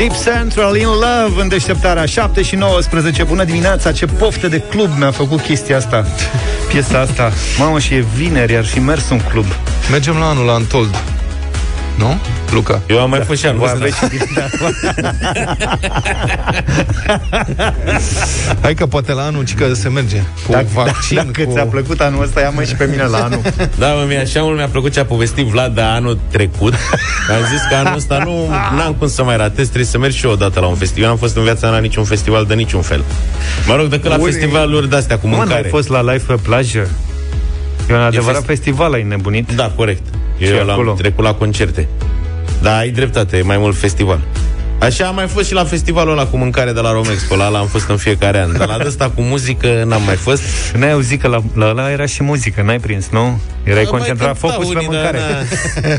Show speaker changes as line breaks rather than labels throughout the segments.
Deep Central in Love în deșteptarea 7 și 19. Bună dimineața, ce poftă de club mi-a făcut chestia asta. Piesa asta. Mamă, și e vineri, ar fi mers un club.
Mergem la anul la Antold. Nu? Luca.
Eu am mai fost și anul ăsta.
Hai că poate la anul ci că se merge. Cu
Dacă,
vaccin,
dacă
cu...
ți-a plăcut anul ăsta, ia mai și pe mine la anul.
Da, mă, mie așa mult mi-a plăcut ce a povestit Vlad de anul trecut. Am zis că anul ăsta nu am cum să mai ratez, trebuie să merg și eu odată la un festival. Eu n-am fost în viața mea la niciun festival de niciun fel. Mă rog, decât la
Ui.
festivaluri de-astea cu
Mă,
mâncare.
ai fost la live pe plajă? E un adevărat
fest-
festival, ai nebunit?
Da, corect.
Și
Eu
acolo?
l-am trecut la concerte. Da, ai dreptate, e mai mult festival. Așa am mai fost și la festivalul ăla cu mâncare de la Romexpo, la ăla am fost în fiecare an. Dar la ăsta cu muzică n-am mai fost.
N-ai auzit că la, la ăla era și muzică, n-ai prins, nu? Erai
Am mai
concentrat
cântat
focus pe
unii,
mâncare.
Da, da.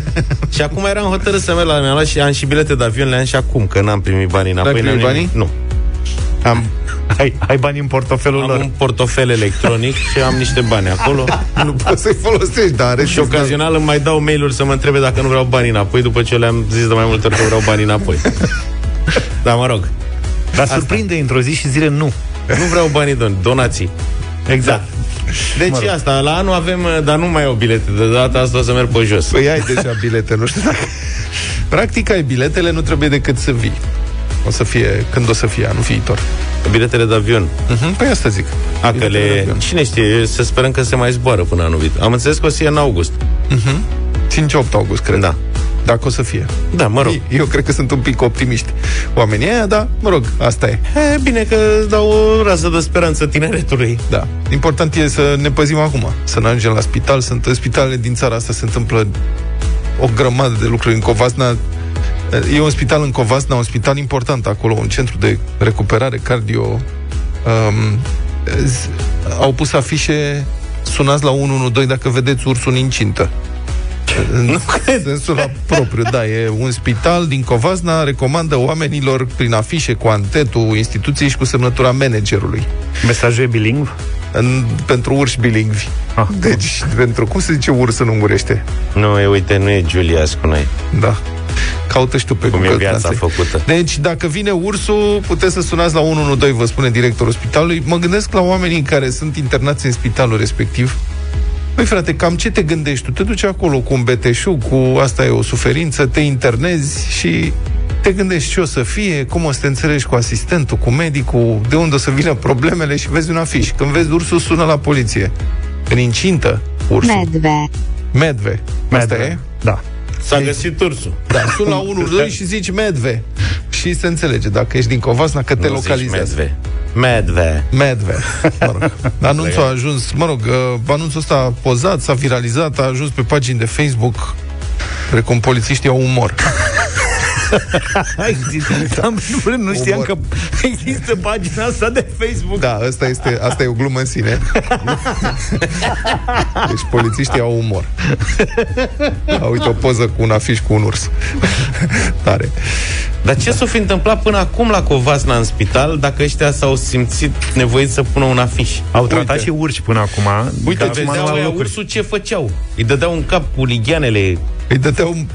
și acum eram hotărât să merg la mi-am luat și am și bilete de avion, le-am și acum, că n-am primit banii înapoi.
N-ai primit
n-am
banii?
nimic. Nu. Am,
Ai, ai bani în portofelul
am
lor.
un portofel electronic și am niște bani acolo.
Nu poți să-i folosești, dar are
și ocazional îmi mai dau mail-uri să mă întrebe dacă nu vreau banii înapoi, după ce le-am zis de mai multe ori că vreau banii înapoi. da, mă rog.
Dar surprinde într-o zi și zile nu.
Nu vreau banii don, donații.
Exact.
Deci
Mă rog.
asta, la anul avem, dar nu mai au bilete, de data asta o să merg pe jos.
Păi ai deja bilete, nu știu dacă... Practic ai biletele, nu trebuie decât să vii. O să fie, când o să fie anul viitor.
Biletele de avion.
Uh-huh. Păi asta zic.
A, că
Biletele de
le...
avion.
Cine știe, să sperăm că se mai zboară până anul viitor. Am înțeles că o să fie în august.
5-8 august, cred.
Da.
Dacă o să fie.
Da, mă rog.
Eu cred că sunt un pic optimiști oamenii aia, dar, mă rog, asta e.
E, bine că dau o rază de speranță tineretului.
Da. Important e să ne păzim acum, să ne ajungem la spital. Sunt în spitalele din țara asta se întâmplă o grămadă de lucruri. În Covasna e un spital în Covasna, un spital important acolo, un centru de recuperare cardio. Um, z- au pus afișe sunați la 112 dacă vedeți ursul în incintă. În sensul la propriu, da, e un spital din Covasna recomandă oamenilor prin afișe cu antetul instituției și cu semnătura managerului
Mesajul e bilingv?
în, pentru urși bilingvi.
Ah.
Deci, pentru, cum se zice urs în ungurește?
Nu, e, uite, nu e Julias cu noi.
Da. Caută și tu pe
Cum e
Google
viața
Translate.
făcută.
Deci, dacă vine ursul, puteți să sunați la 112, vă spune directorul spitalului. Mă gândesc la oamenii care sunt internați în spitalul respectiv. Păi frate, cam ce te gândești? Tu te duci acolo cu un beteșug, cu asta e o suferință, te internezi și te gândești ce o să fie, cum o să te înțelegi cu asistentul, cu medicul, de unde o să vină problemele și vezi un afiș. Când vezi ursul, sună la poliție. În incintă, ursul.
Medve.
Medve. Asta e?
Da.
S-a găsit ursul.
Da, sun la 1 2 și zici medve. Și se înțelege, dacă ești din Covasna, că te
Nu zici
localizează.
Medve. Medve.
Medve. Mă rog. Anunțul a ajuns, mă rog, uh, anunțul ăsta a pozat, s-a viralizat, a ajuns pe pagini de Facebook, precum polițiștii au umor.
Există, am, nu, nu știam
Umor.
că există pagina asta de Facebook.
Da, asta, este, asta e o glumă în sine. Deci polițiștii au umor. A, uite o poză cu un afiș cu un urs. Tare.
Dar ce s-o fi întâmplat până acum la Covasna în spital dacă ăștia s-au simțit nevoiți să pună un afiș?
Au tratat
Uite.
și urși până acum.
Uite,
dar acum nu
vedeau
au
aia
locuri.
ursul ce făceau. Îi dădeau în cap cu ligheanele.
Îi dădeau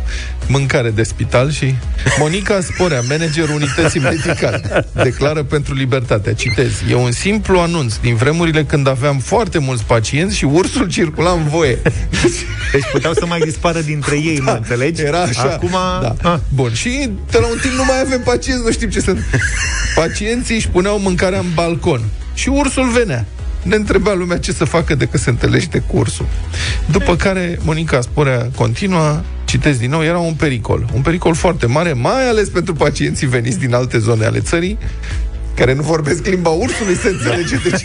mâncare de spital și Monica Sporea, managerul unității medicale, declară pentru libertatea. Citez. E un simplu anunț din vremurile când aveam foarte mulți pacienți și ursul circula în voie.
Deci puteau să mai dispară dintre ei, mă înțelegi?
Era așa.
Acum...
Da.
Ah.
Bun. Și de la un timp nu mai avem pacienți, nu știm ce să... Pacienții își puneau mâncarea în balcon și ursul venea. Ne întrebea lumea ce să facă de că se întâlnește cu ursul. După care Monica Sporea continuă, citesc din nou, era un pericol. Un pericol foarte mare, mai ales pentru pacienții veniți din alte zone ale țării, care nu vorbesc limba ursului, se înțelege. Deci,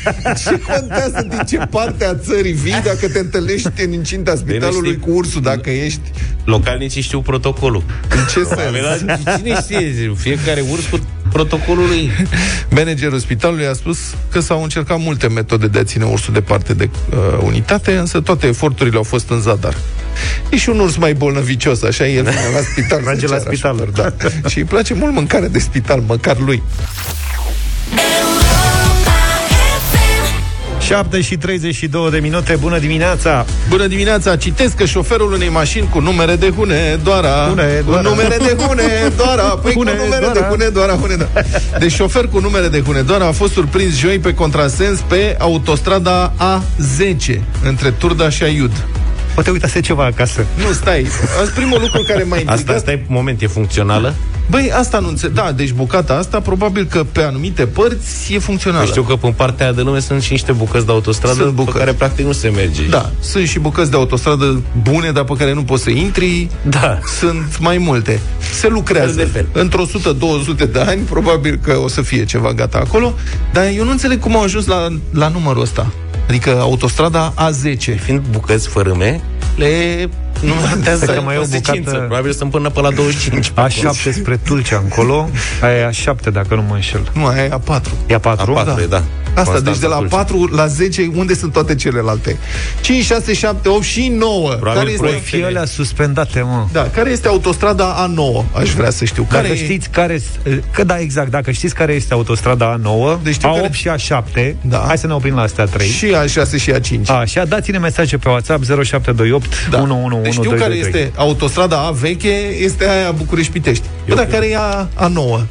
ce contează din ce parte a țării vii dacă te întâlnești în incinta spitalului
știi.
cu ursul, dacă ești...
Localnicii știu protocolul.
În ce sens?
Dar Cine știe? Fiecare urs cu protocolul lui.
Managerul spitalului a spus că s-au încercat multe metode de a ține ursul departe de uh, unitate, însă toate eforturile au fost în zadar. E și un urs mai bolnăvicios, așa, el vine la spital. să
Merge la
ceară
spital.
ajutor, Da. și îi place mult mâncarea de spital, măcar lui.
7 și 32 de minute, bună dimineața!
Bună dimineața! Citesc că șoferul unei mașini cu numere de hune, doara...
Hune,
Cu numere de hune, doara... Păi
Hune,
cu numere
doara.
de hune, doara, hune, doara. Deci șofer cu numere de hune, doara a fost surprins joi pe contrasens pe autostrada A10, între Turda și Aiud.
Poate uitase ceva acasă.
Nu, stai. Asta primul lucru care m-a intrigat.
Asta, asta e moment, e funcțională?
Băi, asta nu înțeleg. Da, deci bucata asta, probabil că pe anumite părți e funcțională.
Știu că în partea aia de lume sunt și niște bucăți de autostradă
Sunt
pe
bucăți.
care practic nu se merge.
Da, sunt și bucăți de autostradă bune, dar pe care nu poți să intri.
Da.
Sunt mai multe. Se lucrează.
Fel de fel.
Într-o 100-200 de ani, probabil că o să fie ceva gata acolo, dar eu nu înțeleg cum au ajuns la, la numărul ăsta. Adică autostrada A10.
Fiind bucăți fărâme, le nu notează
Cred că mai e o
consecință.
bucată-
Probabil sunt până pe la 25.
A7 spre Tulcea încolo, aia e A7 dacă nu mă înșel.
Nu, aia e A4.
E A4?
A4,
Da.
e, da.
Asta,
Constanța
deci de la
Dulce.
4 la 10, unde sunt toate celelalte? 5, 6, 7, 8 și 9.
Probabil
care este,
proiect-
Fie alea suspendate, mă.
da, care este autostrada A9? Aș vrea să știu.
Dacă
care
știți care... Că da, exact, dacă știți care este autostrada A9,
Deci știu
A8
care-
și A7,
Da.
hai să ne oprim la astea 3.
Și A6 și A5.
Așa, dați-ne mesaje pe WhatsApp 0728
Da.
111
Deci știu care este autostrada A veche, este aia București-Pitești. Bă, dar care e A, A9?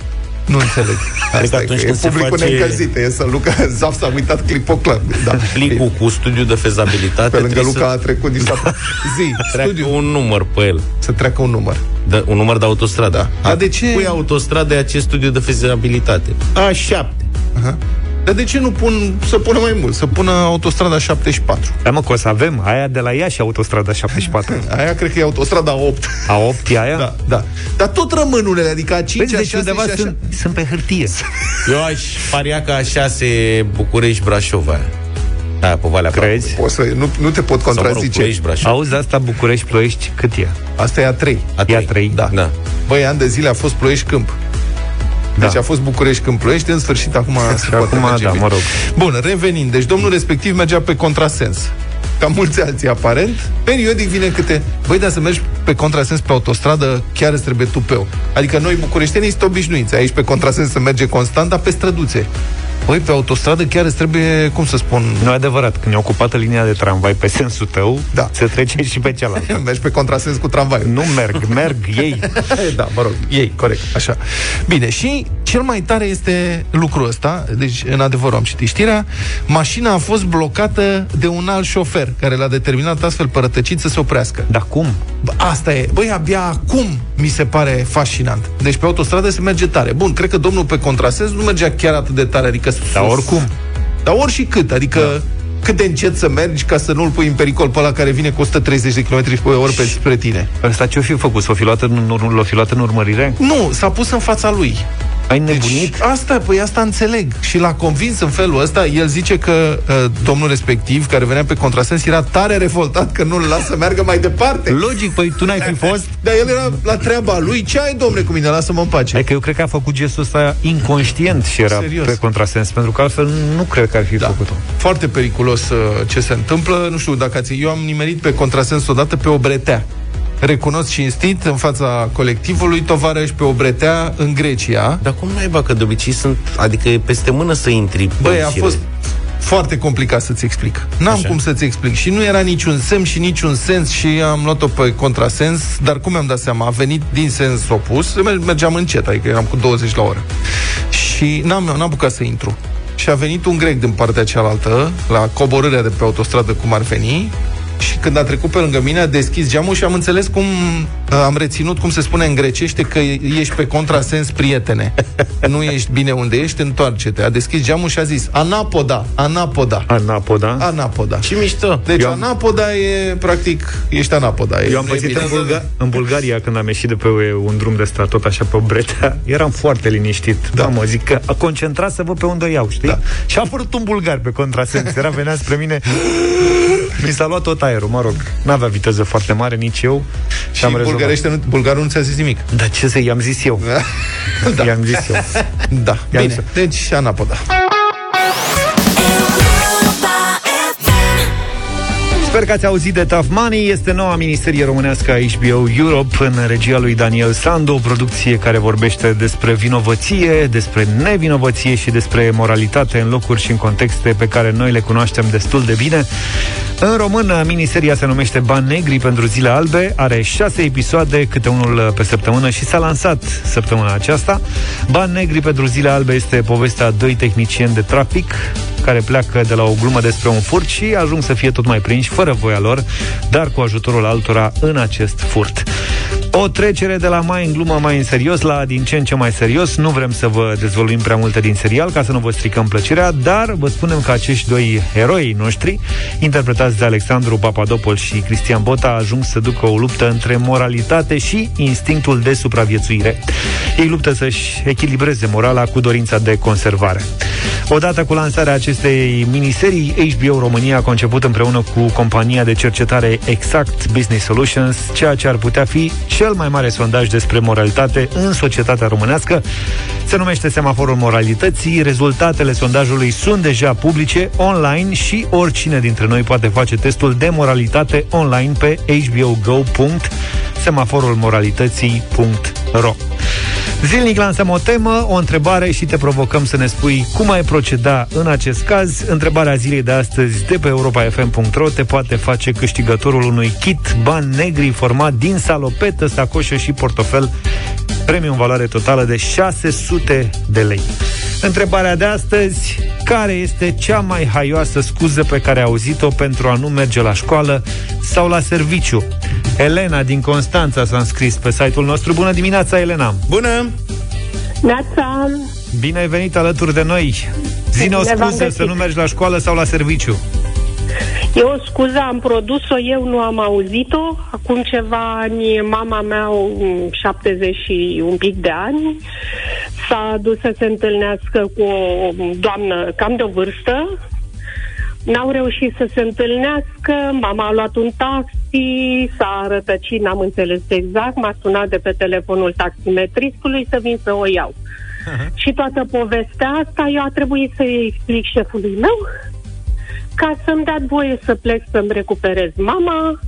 Nu înțeleg. Asta e,
atunci
că e
când se
publicul
face-
neîncălzit. E să Luca Zaf s-a uitat clipoclap. Da.
Plicul cu studiu de fezabilitate
Pe lângă
trebuie
Luca a
să
trecut din stat. Zi,
treacă
studiu.
un număr pe el.
Să treacă un număr.
De, un număr de autostradă.
Da. Dar de ce-
Pui autostradă acest studiu de fezabilitate. A7.
Aha. Dar de ce nu pun, să pună mai mult? Să pună autostrada 74.
Da, mă, că o să avem aia de la Iași, autostrada 74.
Aia cred că e autostrada 8.
A8 e aia?
Da, da. Dar tot rămân unele, adică a 5,
Vezi,
a
deci
6
undeva
și așa.
sunt, sunt pe hârtie.
Eu aș paria că A6 București-Brașov aia. Aia pe Valea
Crezi?
Prahului.
Poți să, nu, nu te pot
Sau, mă rog,
contrazice.
Ploiești-Brașov.
Auzi, asta București-Ploiești, cât e?
Asta e a 3.
A
E a
trei.
trei?
Da.
Da.
Băi, ani de zile a fost Ploiești Câmp. Deci
Da.
a fost București când Ploiești, în sfârșit acum se
Și
poate
acum,
merge
da,
bine.
mă rog.
Bun, revenind, deci domnul respectiv mergea pe contrasens. Ca mulți alții, aparent, periodic vine câte... Băi, dar să mergi pe contrasens pe autostradă, chiar îți trebuie tupeu. Adică noi, bucureștenii, sunt obișnuiți. Aici pe contrasens se merge constant, dar pe străduțe. Băi, pe autostradă chiar îți trebuie, cum să spun...
Nu e adevărat, când e ocupată linia de tramvai pe sensul tău,
Da.
se trece și pe cealaltă.
Mergi pe contrasens cu tramvaiul.
Nu merg, merg ei.
da, mă rog, ei, corect, așa. Bine, și cel mai tare este lucrul ăsta, deci în adevăr am citit știrea, mașina a fost blocată de un alt șofer care l-a determinat astfel părătăcit să se oprească.
Dar cum?
Bă, asta e, băi, abia acum mi se pare fascinant. Deci pe autostradă se merge tare. Bun, cred că domnul pe contrasens nu mergea chiar atât de tare, adică...
Dar
sus-
oricum.
Dar ori și cât, adică... Da. Cât de încet să mergi ca să nu-l pui în pericol pe ăla care vine cu 130 de km pe oră pe spre tine.
Ăsta ce-o fi făcut? S-o fi luat în, ur- l-o fi luat în urmărire?
Nu, s-a pus în fața lui.
Ai nebunit?
Deci, asta, păi asta înțeleg. Și l-a convins în felul ăsta. El zice că uh, domnul respectiv, care venea pe contrasens, era tare revoltat că nu-l lasă să meargă mai departe.
Logic, păi tu n-ai fi fost?
Dar el era la treaba lui. Ce ai, domne, cu mine? Lasă-mă în pace.
Adică eu cred că a făcut gestul ăsta inconștient și era
Serios.
pe contrasens, pentru că altfel nu cred că ar fi
Da.
făcut-o.
Foarte periculos uh, ce se întâmplă. Nu știu dacă ați... Eu am nimerit pe contrasens odată pe o bretea. Recunosc cinstit în fața colectivului tovarăș pe o bretea în Grecia.
Dar cum naiba că de obicei sunt, adică e peste mână să intri pe
Băi,
o
a
șire.
fost foarte complicat să-ți explic. N-am
Așa.
cum să-ți explic. Și nu era niciun semn și niciun sens și am luat-o pe contrasens, dar cum mi-am dat seama? A venit din sens opus, mer- mergeam încet, adică eram cu 20 la oră. Și n-am, n-am apucat să intru. Și a venit un grec din partea cealaltă, la coborârea de pe autostradă, cum ar veni, și când a trecut pe lângă mine, a deschis geamul și am înțeles cum uh, am reținut, cum se spune în grecește, că ești pe contrasens, prietene. Nu ești bine unde ești, întoarce-te. A deschis geamul și a zis, anapoda, anapoda,
Anapoda?
anapoda.
Ce mișto.
Deci
Eu am-
anapoda e, practic, ești anapoda. E
Eu am pățit în, Bulga- în Bulgaria când am ieșit de pe un drum de stat, tot așa pe o bretea, eram foarte liniștit. Da. Mamă, zic că a concentrat să văd pe unde o iau, știi?
Da.
Și a apărut un bulgar pe contrasens. Era, venea spre mine, mi s-a luat tot aerul, mă rog. N-avea viteză foarte mare, nici eu.
Și
am
în
rezolvat.
bulgarește, nu, bulgarul nu ți-a zis nimic.
Dar ce să i-am zis eu?
da.
I-am zis eu.
Da,
I-am
bine.
zis.
Deci, anapoda.
Sper că ați auzit de Tough Money. Este noua miniserie românească a HBO Europe în regia lui Daniel Sandu, o producție care vorbește despre vinovăție, despre nevinovăție și despre moralitate în locuri și în contexte pe care noi le cunoaștem destul de bine. În română, miniseria se numește Bani Negri pentru Zile Albe, are șase episoade, câte unul pe săptămână și s-a lansat săptămâna aceasta. Bani Negri pentru Zile Albe este povestea a doi tehnicieni de trafic care pleacă de la o glumă despre un furt și ajung să fie tot mai prinși, fără voia lor, dar cu ajutorul altora în acest furt. O trecere de la mai în glumă, mai în serios, la din ce în ce mai serios. Nu vrem să vă dezvoluim prea multe din serial, ca să nu vă stricăm plăcerea, dar vă spunem că acești doi eroi noștri, interpretați de Alexandru Papadopol și Cristian Bota, ajung să ducă o luptă între moralitate și instinctul de supraviețuire. Ei luptă să-și echilibreze morala cu dorința de conservare. Odată cu lansarea acestei miniserii, HBO România a conceput împreună cu compania de cercetare Exact Business Solutions ceea ce ar putea fi cel mai mare sondaj despre moralitate în societatea românească. Se numește Semaforul Moralității. Rezultatele sondajului sunt deja publice online și oricine dintre noi poate face testul de moralitate online pe hbogo.semaforulmoralității.ro Zilnic lansăm o temă, o întrebare și te provocăm să ne spui cum ai proceda în acest caz. Întrebarea zilei de astăzi de pe europafm.ro te poate face câștigătorul unui kit bani negri format din salopetă, sacoșă și portofel premiu în valoare totală de 600 de lei. Întrebarea de astăzi, care este cea mai haioasă scuză pe care ai auzit-o pentru a nu merge la școală sau la serviciu? Elena din Constanța s-a înscris pe site-ul nostru. Bună dimineața, Elena!
Bună!
Neața!
Bine ai venit alături de noi! Zine o scuză să nu mergi la școală sau la serviciu.
E o scuză, am produs-o, eu nu am auzit-o. Acum ceva ani, mama mea, 70 și un pic de ani, s-a dus să se întâlnească cu o doamnă cam de vârstă. N-au reușit să se întâlnească, mama a luat un taxi, s-a rătăcit, n-am înțeles exact, m-a sunat de pe telefonul taximetristului să vin să o iau. Uh-huh. Și toată povestea asta eu a trebuit să-i explic șefului meu ca să-mi dat voie să plec să-mi recuperez mama.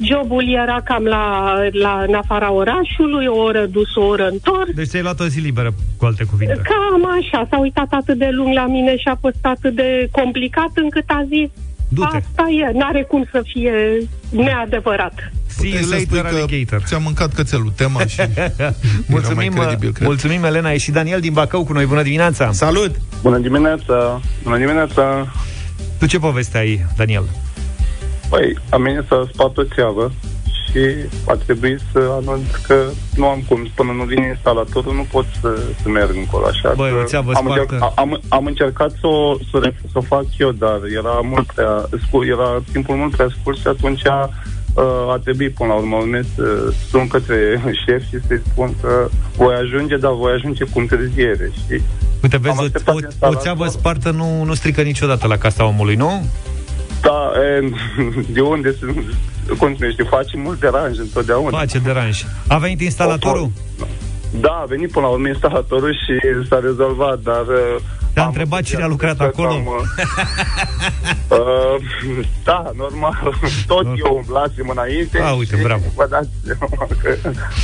Jobul era cam la, la, în afara orașului, o oră dus, o oră întors.
Deci ți-ai luat o zi liberă, cu alte cuvinte.
Cam așa, s-a uitat atât de lung la mine și a fost atât de complicat încât a zis Du-te. Asta e, n-are cum să fie neadevărat.
See you later, alligator.
Ți-a mâncat cățelul tema și
mulțumim, credibil, mulțumim, Elena. E și Daniel din Bacău cu noi. Bună dimineața!
Salut!
Bună dimineața! Bună dimineața!
Tu ce poveste ai, Daniel?
Păi, am venit să spart o țeavă și a trebuit să anunț că nu am cum, până nu vine instalatorul, nu pot să, să merg încolo. Așa
Băi, o țeavă am,
încerc, am, am încercat să o, să, să o fac eu, dar era mult prea scurt, era timpul mult prea scurt și atunci a, a trebuit până la urmă să sun către șef și să-i spun că voi ajunge, dar voi ajunge cu întârziere. Și
Uite, vezi, o, o, o țeavă spartă nu, nu strică niciodată la casa omului, nu?
Da, e, de unde cum știi, face mult deranj întotdeauna.
Face deranj. A venit instalatorul?
Da, a venit până la urmă instalatorul și s-a rezolvat, dar...
Te-a întrebat cine a lucrat acolo? Am,
uh, da, normal. Tot no. eu umblasem înainte.
A, uite, bravo.
Vă dați seama că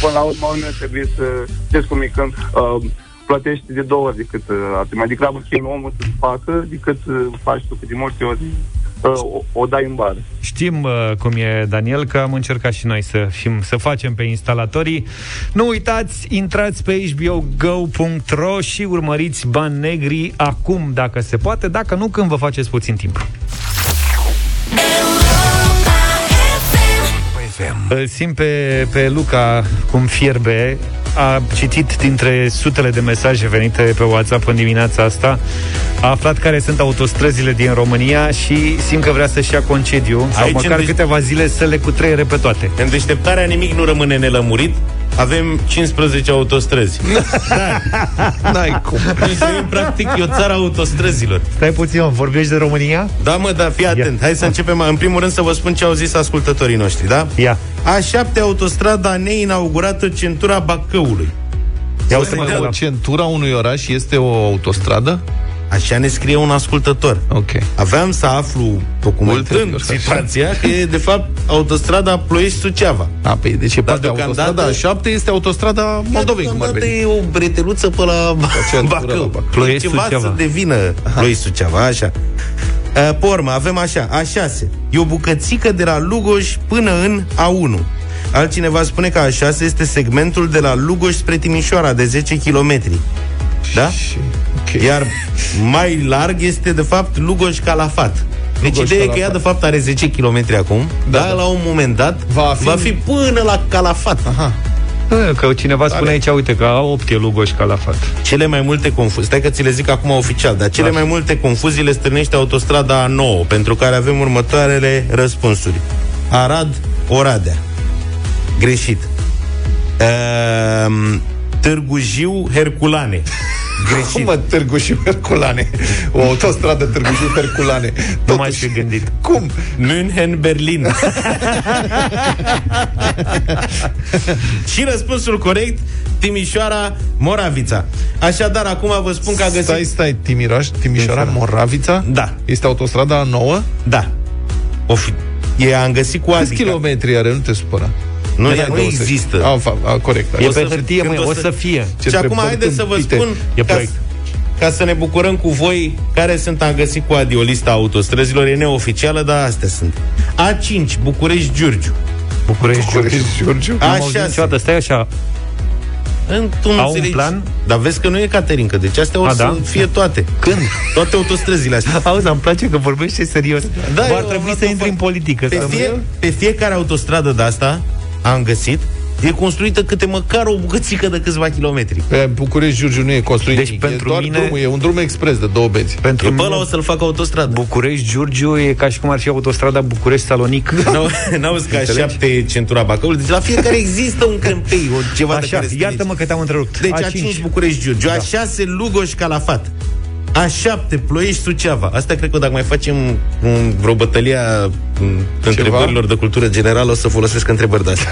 până la urmă nu trebuie să... Știți cum e când... Uh, plătești de două ori decât uh, ar Mai degrabă chem omul să facă decât uh, faci tu, că de multe ori uh, o, o dai în bar.
Știm uh, cum e, Daniel, că am încercat și noi să, fim, să facem pe instalatorii. Nu uitați, intrați pe hbogo.ro și urmăriți bani negri acum, dacă se poate, dacă nu, când vă faceți puțin timp. Îl simt pe, pe Luca cum fierbe a citit dintre sutele de mesaje venite pe WhatsApp în dimineața asta, a aflat care sunt autostrăzile din România și simt că vrea să-și ia concediu sau Aici măcar câteva zile să le cutreiere pe toate.
În deșteptarea nimic nu rămâne nelămurit. Avem 15 autostrăzi.
da. N-ai cum.
Deci, practic, e o țară autostrăzilor.
Stai puțin, mă, vorbești de România?
Da, mă, da, fii atent. Ia. Hai să începem. În primul rând să vă spun ce au zis ascultătorii noștri, da?
Ia.
A7 autostrada neinaugurată centura Bacăului.
Ia uite, mă, o centura unui oraș este o autostradă?
Așa ne scrie un ascultător.
Ok.
Aveam să aflu, documentând
Ulterior, așa.
situația, că e de fapt autostrada Ploiești-Suceava.
A, păi, deci e
Dar
partea
deocamdată-
autostrada 7 este autostrada Moldovei, cum ar
Deocamdată
veni.
e o breteluță pe la
centură la
Bacău.
Bacău.
Ploiești,
Ceva
Suceava.
să devină Ploiești-Suceava, așa. Uh, Pe urmă, avem așa, A6. E o bucățică de la Lugoș până în A1. Altcineva spune că A6 este segmentul de la Lugoș spre Timișoara, de 10 km. Da?
Și, ok.
Iar mai larg este, de fapt, Lugoș Calafat. Deci
Lugoș
ideea e că ea,
Calafat.
de fapt, are 10 km acum,
Da,
da, dar
da.
la un moment dat
Va
va
fi-
fi, va fi până la Calafat.
Aha.
Ă, Că cineva spune aici, uite, că a 8 e Lugoș Calafat.
Cele mai multe confuzii, stai că ți le zic acum oficial, dar cele
Da.
mai multe confuzii le stârnește autostrada A9, pentru care avem următoarele răspunsuri. Arad, Oradea. Greșit. Ehm, Târgu Jiu, Herculane.
Cum
Greșit.
mă, Târgu și Herculane? O autostradă Târgu și Herculane.
Nu mai fi gândit.
Cum?
München, Berlin. Și răspunsul corect, Timișoara, Moravița. Așadar, acum vă spun că a găsit...
Stai, stai, Timișoara, Timișoara, Moravița?
Da.
Este autostrada nouă?
Da. O fi... E, am găsit cu
Câți
Adica.
kilometri are? Nu te supăra.
Nu,
N-ai
ea nu
20.
există.
A, fa, a, corect.
E
O
pe
să-
hârtie,
când
măi,
o
o
să-
să fie.
Ce
și acum
întrebări
haideți să vă
tâmpite.
spun
E
ca,
proiect.
ca să ne bucurăm cu voi care sunt am găsit cu Adi o listă a autostrăzilor, e neoficială, dar astea sunt. A5, București-Giurgiu.
București,
București, Giurgiu.
N-am auzit
A6,
niciodată, stai așa.
în, tu nu
Au un
înțelegi.
plan?
Dar vezi că nu e Caterinca, deci astea o
A,
să
da?
fie toate.
Când?
Toate autostrăzile astea.
Auzi, îmi place că vorbește serios.
Da,
Bă,
eu
ar
am
trebui
luat
să
o
intri
fa-
în politică.
Pe,
să-
fie, pe fiecare autostradă de asta am găsit e construită câte măcar o bucățică de câțiva kilometri.
Pe București, Giurgiu nu e construit
Deci
nimic.
pentru
e doar
mine-
drumul, e un drum expres de două benzi.
Pentru
Eu pe
mine,
ăla o să-l fac autostradă.
București, Giurgiu e ca și cum ar fi autostrada București-Salonic.
N-au- N-auzi că a șapte centura Bacăului? Deci la fiecare există un crâmpei, o ceva de
Așa,
care să te
iartă-mă că te-am întrerupt.
Deci a 5 București Giurgiu, a 6 Lugoș Calafat, a 7 Ploiești Suceava. Asta cred că dacă mai facem un, vreo bătălie a m, întrebărilor de cultură generală o să folosesc întrebări de astea.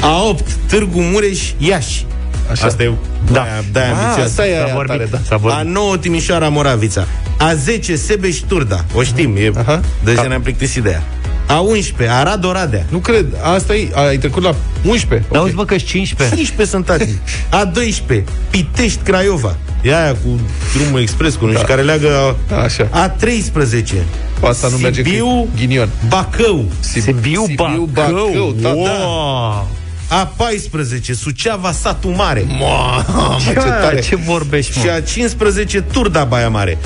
A 8 Târgu Mureș Iași.
Așa.
Asta e
Da.
da, da,
Ah,
ambițioasă.
asta e
S-a
aia
vorbit,
tare, da.
s-a
A
vorbit.
9 Timișoara Moravița. A 10 Sebeș Turda. O știm, e,
Aha.
deja
Da.
ne-am plictisit de ea. A 11 Arad Oradea.
Nu cred. Asta e, ai trecut la 11.
Dar
Ok.
auzi, bă, că 15.
15 sunt tati. A 12 Pitești Craiova. E aia cu drumul expres, cu nu știu, care leagă...
Așa.
A 13
Asta nu merge
Sibiu,
cu ghinion.
Bacău.
Sibiu,
Sibiu,
Bacău.
Bacău, da, da.
Wow.
A 14 Suceava, Satu Mare.
Mamă, ce tare.
Ce vorbești,
Și
mă?
a 15 Turda Baia Mare.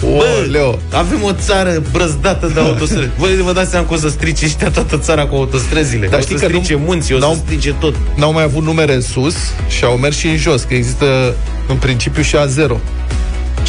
Oleo.
avem o țară brăzdată de autostrăzi. Voi vă dați seama că o să strice ăștia toată țara cu autostrăzile.
Dar
o
știi
să
că nu-
strice munții, o să
n-au-
strice tot.
N-au mai avut numere în sus și au mers și în jos, că există în principiu și A0.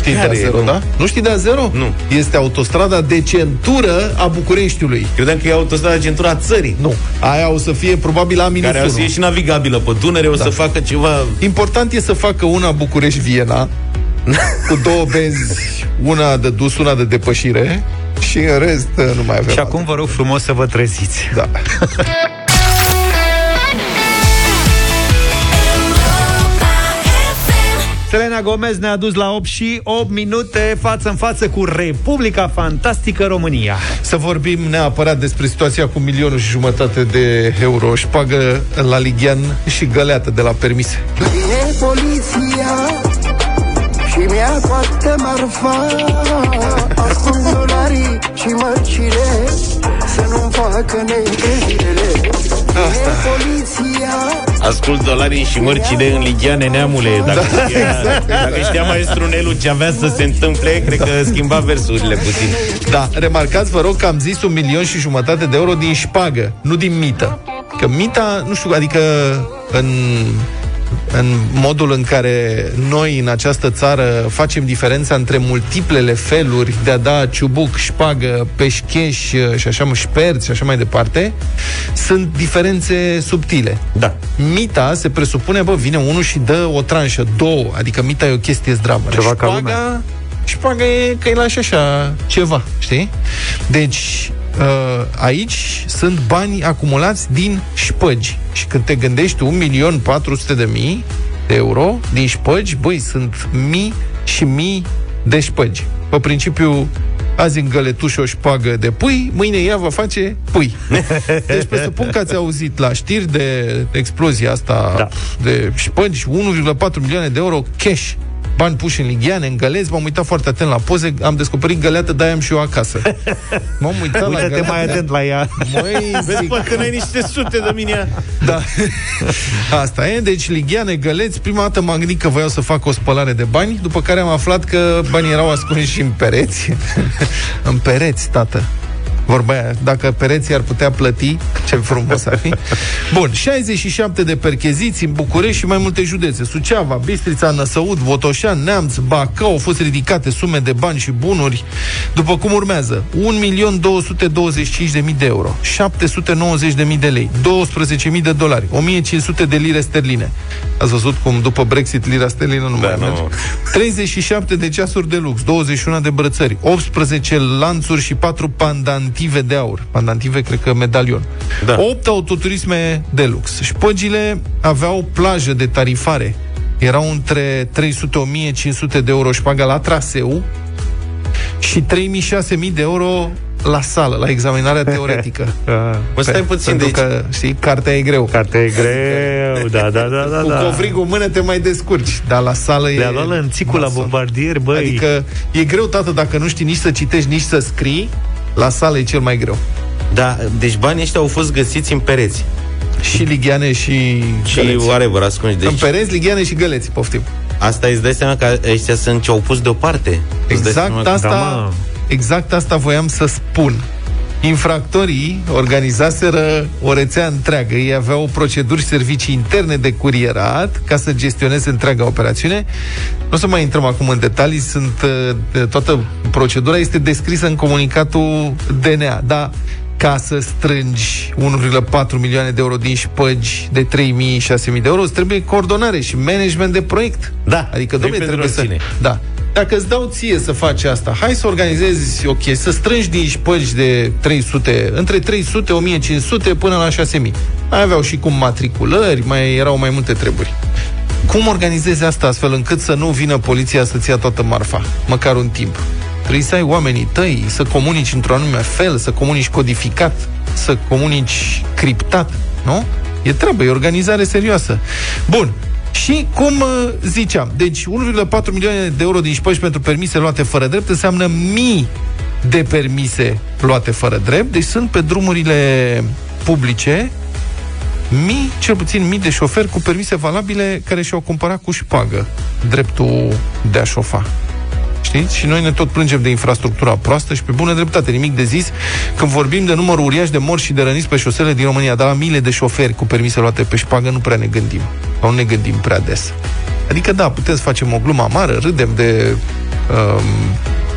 Știi
Care
de
e?
A0,
Nu.
da? Nu știi de A0?
Nu.
Este autostrada de centură a Bucureștiului.
Credeam că e autostrada centura țării.
Nu. Aia o să fie probabil la minus
Care o să
1.
fie și navigabilă pe Dunăre, o
Da.
să facă ceva
Important e să facă una București-Viena cu două benzi, una de dus, una de depășire și în rest nu mai avem.
Și acum vă rog frumos să vă treziți.
Da.
Selena Gomez ne-a dus la 8 și 8 minute față în față cu Republica Fantastică România.
Să vorbim neapărat despre situația cu milionul și jumătate de euro șpagă la Ligian și găleată de la permise.
Vine poliția și mi-a toată marfa Ascund dolarii și mărcile Să nu-mi facă negre Vine poliția
Ascult dolarii și mărcile în Ligiane, neamule. Dacă,
Da,
știa,
exact,
dacă știa maestru Nelu ce avea să se întâmple, cred că schimba versurile puțin.
Da, remarcați, vă rog, că am zis un milion și jumătate de euro din șpagă, nu din mită. Că mita, nu știu, adică în, în modul în care noi în această țară facem diferența între multiplele feluri de a da ciubuc, șpagă, peșcheș și așa, mă, șperți și așa mai departe, sunt diferențe subtile.
Da.
Mita se presupune, bă, vine unul și dă o tranșă, două, adică mita e o chestie zdravă.
Ceva ca lumea.
Șpaga, șpaga e că îi lași așa ceva, știi? Deci, uh, aici sunt bani acumulați din șpăgi. Și când te gândești 1.400.000 de mii de euro din șpăgi, băi, sunt mii și mii de șpăgi. Pe principiu, azi în găletuș o șpagă de pui, mâine ea va face pui. Deci presupun că ați auzit la știri de explozia asta
Da.
de șpăgi, 1,4 milioane de euro cash bani puși în ligheane, în găleți, m-am uitat foarte atent la poze, am descoperit găleată, de am și eu acasă. M-am uitat la
Uite-te
găleată.
mai atent la ea.
Măi,
Vezi,
zic,
bă, că noi niște sute de mine.
da. Asta e, deci ligheane, găleți. Prima dată m-am gândit că voiau să fac o spălare de bani, după care am aflat că banii erau ascunși și în pereți. în pereți, tată. Vorba aia, dacă pereții ar putea plăti, ce frumos ar fi. Bun, 67 de percheziții în București și mai multe județe. Suceava, Bistrița, Năsăud, Votoșan, Neamț, Bacău au fost ridicate sume de bani și bunuri, după cum urmează. 1.225.000 de euro, 790.000 de lei, 12.000 de dolari, 1.500 de lire sterline. Ați văzut cum după Brexit lira sterlină nu
Da,
mai
nu.
merge? 37 de ceasuri de lux, 21 de brățări, 18 lanțuri și 4 pandantive de aur. Pandantive, cred că medalion.
Da.
8 autoturisme de lux. Șpăgile aveau plajă de tarifare. Erau între 300-1500 de euro șpaga la traseu și 3000-6000 de euro la sală, la examinarea teoretică.
Mă, stai puțin,
Pentru
deci...
că, știi, cartea e greu.
Cartea e greu, da, da, da, da.
Cu
da.
covrigul în mână te mai descurci, dar la sală e...
Le-a luat lănțicul la
nasol.
bombardier, băi.
Adică e greu, tată, dacă nu știi nici să citești, nici să scrii, la sală e cel mai greu.
Da, deci banii ăștia au fost găsiți în pereți.
Și ligheane și,
Și
găleți.
whatever, ascunși.
În
Deci
pereți, ligheane și găleți, poftim.
asta îți dai seama că ăștia sunt ce au pus deoparte. Îți dai seama
Exact
că-
asta,
Da, mă.
exact asta voiam să spun. Infractorii organizaseră o rețea întreagă. Ei aveau proceduri și servicii interne de curierat ca să gestioneze întreaga operațiune. Nu o să mai intrăm acum în detalii, sunt, uh, toată procedura este descrisă în comunicatul DNA, dar ca să strângi 1,4 milioane de euro din șpăgi de 3.000-6.000 de euro, îți trebuie coordonare și management de proiect.
Da,
Adică,
nu-i
domnule,
pentru
trebuie să...
oricine.
Da. Dacă îți dau ție să faci asta, hai să organizezi o chestie, să strângi din șpăgi de 300, între 300, 1500 până la 6000. Mai aveau și cum matriculări, mai erau mai multe treburi. Cum organizezi asta astfel încât să nu vină poliția să-ți ia toată marfa, măcar un timp? Trebuie să ai oamenii tăi, să comunici într-un anume fel, să comunici codificat, să comunici criptat, nu? E treabă, e organizare serioasă. Bun, și cum uh, ziceam, deci 1,4 milioane de euro din șpăși pentru permise luate fără drept înseamnă mii de permise luate fără drept, deci sunt pe drumurile publice mii, cel puțin mii de șoferi cu permise valabile care și-au cumpărat cu șpagă dreptul de a șofa. Știți? Și noi ne tot plângem de infrastructura proastă și pe bună dreptate, nimic de zis când vorbim de numărul uriaș de morți și de răniți pe șosele din România, dar la miile de șoferi cu permise luate pe șpagă nu prea ne gândim. Sau nu ne gândim prea des. Adică da, putem să facem o glumă amară, râdem de um,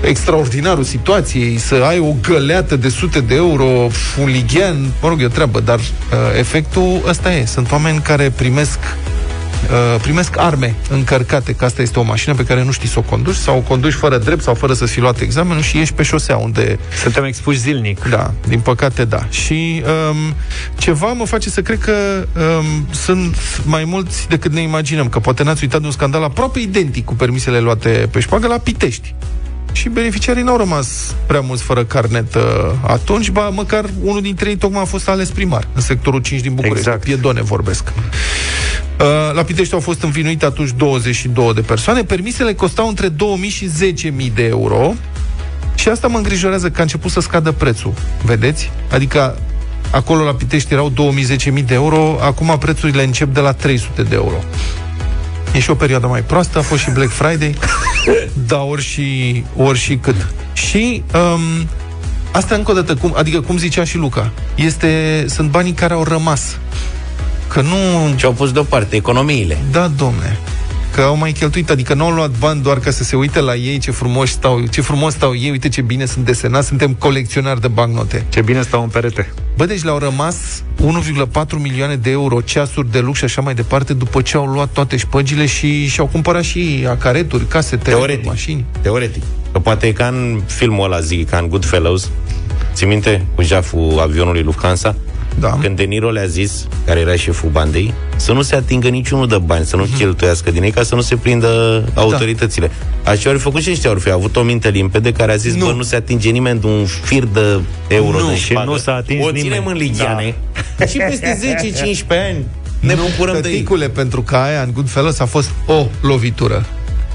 extraordinarul situației, să ai o găleată de sute de euro, un lighean, mă rog, e o treabă, dar uh, efectul ăsta e. Sunt oameni care primesc uh, primesc arme încărcate, că asta este o mașină pe care nu știi să o conduci, sau o conduci fără drept sau fără să-ți fi luat examenul și ești pe șosea unde
Suntem expuși zilnic.
da, din păcate da. Și um, ceva mă face să cred că um, sunt mai mulți decât ne imaginăm, că poate n-ați uitat de un scandal aproape identic cu permisele luate pe șpagă la Pitești. Și beneficiarii n-au rămas prea mulți fără carnet uh, atunci, ba măcar unul dintre ei tocmai a fost ales primar în sectorul 5 din București.
Exact.
Piedone vorbesc. Uh, la Pitești au fost învinuite atunci 22 de persoane. Permisele costau între 2000 și 10.000 de euro. Și asta mă îngrijorează că a început să scadă prețul. Vedeți? Adică acolo la Pitești erau 2000-10.000 de euro, acum prețurile încep de la 300 de euro. E și o perioadă mai proastă, a fost și Black Friday, da, ori și, ori și cât. Și um, asta încă o dată, cum, adică cum zicea și Luca, este, sunt banii care au rămas. Că nu
Ce au pus deoparte, economiile.
da, domne. Că au mai cheltuit, adică nu au luat bani doar ca să se uite la ei ce frumos stau, ce frumos stau ei, uite ce bine sunt desenați, suntem colecționari de bancnote.
Ce bine stau în perete.
Bă, deci le-au rămas 1,4 milioane de euro, ceasuri de lux și așa mai departe, după ce au luat toate șpăgile și și-au cumpărat și acareturi, casete,
Teoretic.
mașini.
Teoretic. Că poate e ca în filmul ăla, zic, ca în Goodfellows. Ți minte cu jaful avionului Lufthansa?
Da.
când De Niro le-a zis, care era șeful bandei, să nu se atingă niciunul de bani, să nu
Mhm.
cheltuiască din ei, ca să nu se prindă autoritățile. Așa au făcut și ăștia, ar fi avut o minte limpede care a zis,
Nu.
bă, nu se atinge nimeni de un fir de euro
Nu,
de
și
șpadă.
nu s-a atins
O ținem
nimeni.
în ligiane și peste 10-15 ani ne bucurăm de ei.
Tăticule, pentru că aia în Goodfellas a fost o lovitură.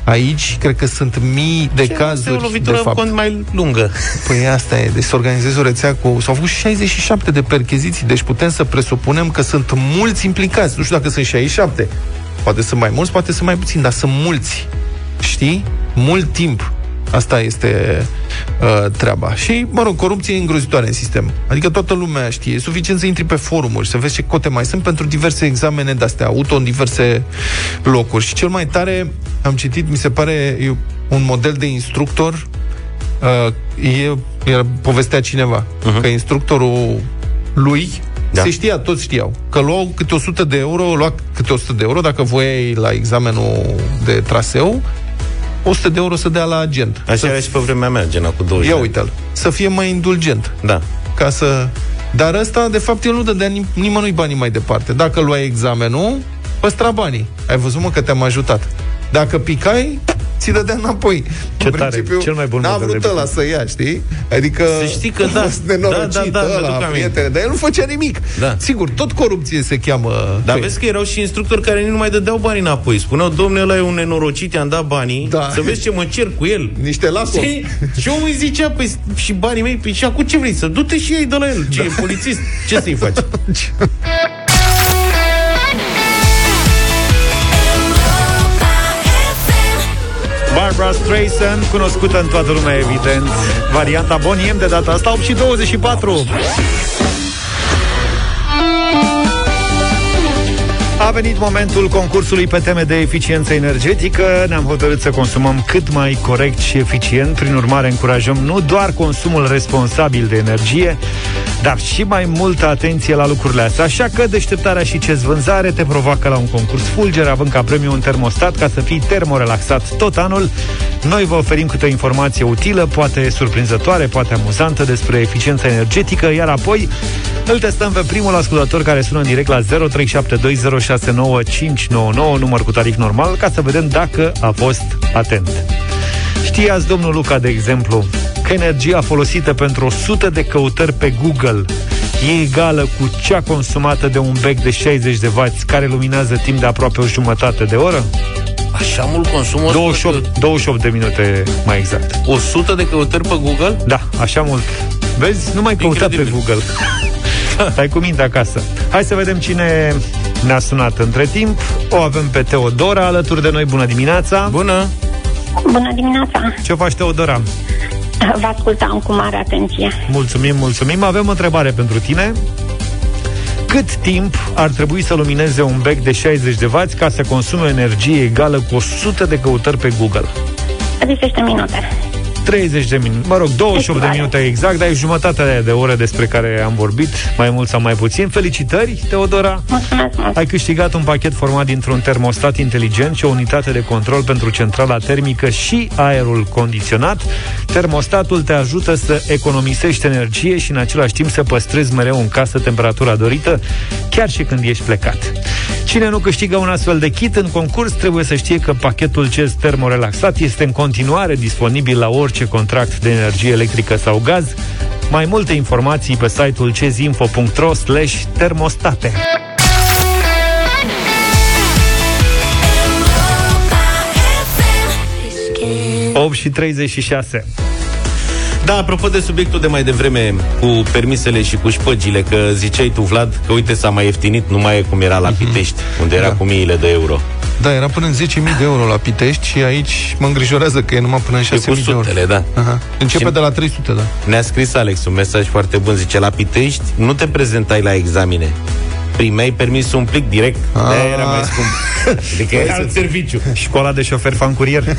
Aici, cred că sunt mii de
Ce, asta
cazuri,
e o lovitură
de fapt.
cont mai lungă.
Păi asta e, deci să organizezi o rețea cu... S-au făcut 67 de percheziții, deci putem să presupunem că sunt mulți implicați. Nu știu dacă sunt 67. Poate sunt mai mulți, poate sunt mai puțini, dar sunt mulți. Știi? Mult timp. Asta este uh, treaba. Și, mă rog, corupție e îngrozitoare în sistem. Adică toată lumea știe. E suficient să intri pe forumuri, să vezi ce cote mai sunt pentru diverse examene de-astea, auto în diverse locuri. Și cel mai tare, am citit, mi se pare, e un model de instructor uh, e, era, povestea cineva uh-huh. că instructorul lui
Da.
da. se știa, toți știau, că luau câte 100 de euro, lua câte 100 de euro dacă voiai la examenul de traseu, 100 de euro să dea la agent.
Așa
să,
era și pe vremea mea, gena cu 20
ia
de ani.
uite-l, să fie mai indulgent,
Da.
ca să... Dar ăsta, de fapt, el nu dădea nim- nimănui banii mai departe. Dacă luai examenul, păstra banii. Ai văzut, mă, că te-am ajutat. Dacă picai, ți dădea înapoi.
Ce
În
tare, cel mai bun
N-a
model
vrut
de
ăla să ia, știi? Adică
Să știi că da.
a fost nenorocit
Da, da, da,
ăla,
mi-aduc aminte.
prietene, dar el nu făcea nimic.
Da.
Sigur, tot corupție se cheamă.
Dar
pe-
vezi că erau și instructori care nu mai dădeau banii înapoi. Spuneau, domnule, ăla e un nenorocit, i-am dat banii,
Da.
să vezi ce mă cer cu el.
Niște laptop.
Și, și omul îi zicea, păi, și banii mei, păi, și acum ce vrei, să du-te și ei de la el. Ce, da. e polițist? Ce să-i faci?
Barbara Streisand, cunoscută în toată lumea, evident. Varianta Boniem de data asta, 8 și 24. A venit momentul concursului pe teme de eficiență energetică. Ne-am hotărât să consumăm cât mai corect și eficient. Prin urmare, încurajăm nu doar consumul responsabil de energie, dar și mai multă atenție la lucrurile astea. Așa că deșteptarea și ce vânzare te provoacă la un concurs fulger, având ca premiu un termostat ca să fii termorelaxat tot anul. Noi vă oferim câte o informație utilă, poate surprinzătoare, poate amuzantă despre eficiența energetică, iar apoi îl testăm pe primul ascultător care sună în direct la 0372069599, număr cu tarif normal, ca să vedem dacă a fost atent. Știați, domnul Luca, de exemplu, că energia folosită pentru 100 de căutări pe Google e egală cu cea consumată de un bec de 60 de W care luminează timp de aproape o jumătate de oră?
Așa mult consumă
28, 28 de minute mai exact.
100 de căutări pe Google?
Da, așa mult. Vezi? Nu mai căuta pe
Incredibil.
Google. Stai cu minte acasă. Hai să vedem cine ne-a sunat între timp. O avem pe Teodora alături de noi. Bună dimineața!
Bună!
Bună dimineața!
Ce faci, Teodora?
Vă ascultam cu mare atenție.
Mulțumim, mulțumim. Avem o întrebare pentru tine. Cât timp ar trebui să lumineze un bec de 60 de W ca să consume energie egală cu 100 de căutări pe Google?
30 de minute.
30 de minute, mă rog, 28 de minute exact, dar e jumătatea aia de oră despre care am vorbit, mai mult sau mai puțin. Felicitări, Teodora!
Mulțumesc mult.
Ai câștigat un pachet format dintr-un termostat inteligent și o unitate de control pentru centrala termică și aerul condiționat. Termostatul te ajută să economisești energie și în același timp să păstrezi mereu în casă temperatura dorită, chiar și când ești plecat. Cine nu câștigă un astfel de kit în concurs trebuie să știe că pachetul CES termorelaxat este în continuare disponibil la orice contract de energie electrică sau gaz. Mai multe informații pe site-ul cezinfo.ro slash termostate. 8 și 36.
Da, apropo de subiectul de mai devreme cu permisele și cu șpăgile, că ziceai tu, Vlad, că uite s-a mai ieftinit, nu mai e cum era la Pitești, unde era
Da.
cu miile de euro.
Da, era până în 10.000 de euro la Pitești și aici mă îngrijorează că e numai până în
E
6.000
cu
de euro.
sutele, da.
Aha. Începe
Și-
de la 300, da.
Ne-a scris Alex un mesaj foarte bun, zice, la Pitești nu te prezentai la examine. Primeai permisul un plic direct,
Ah.
de era mai scump. Adică era alt serviciu.
Școala de șofer fan curier.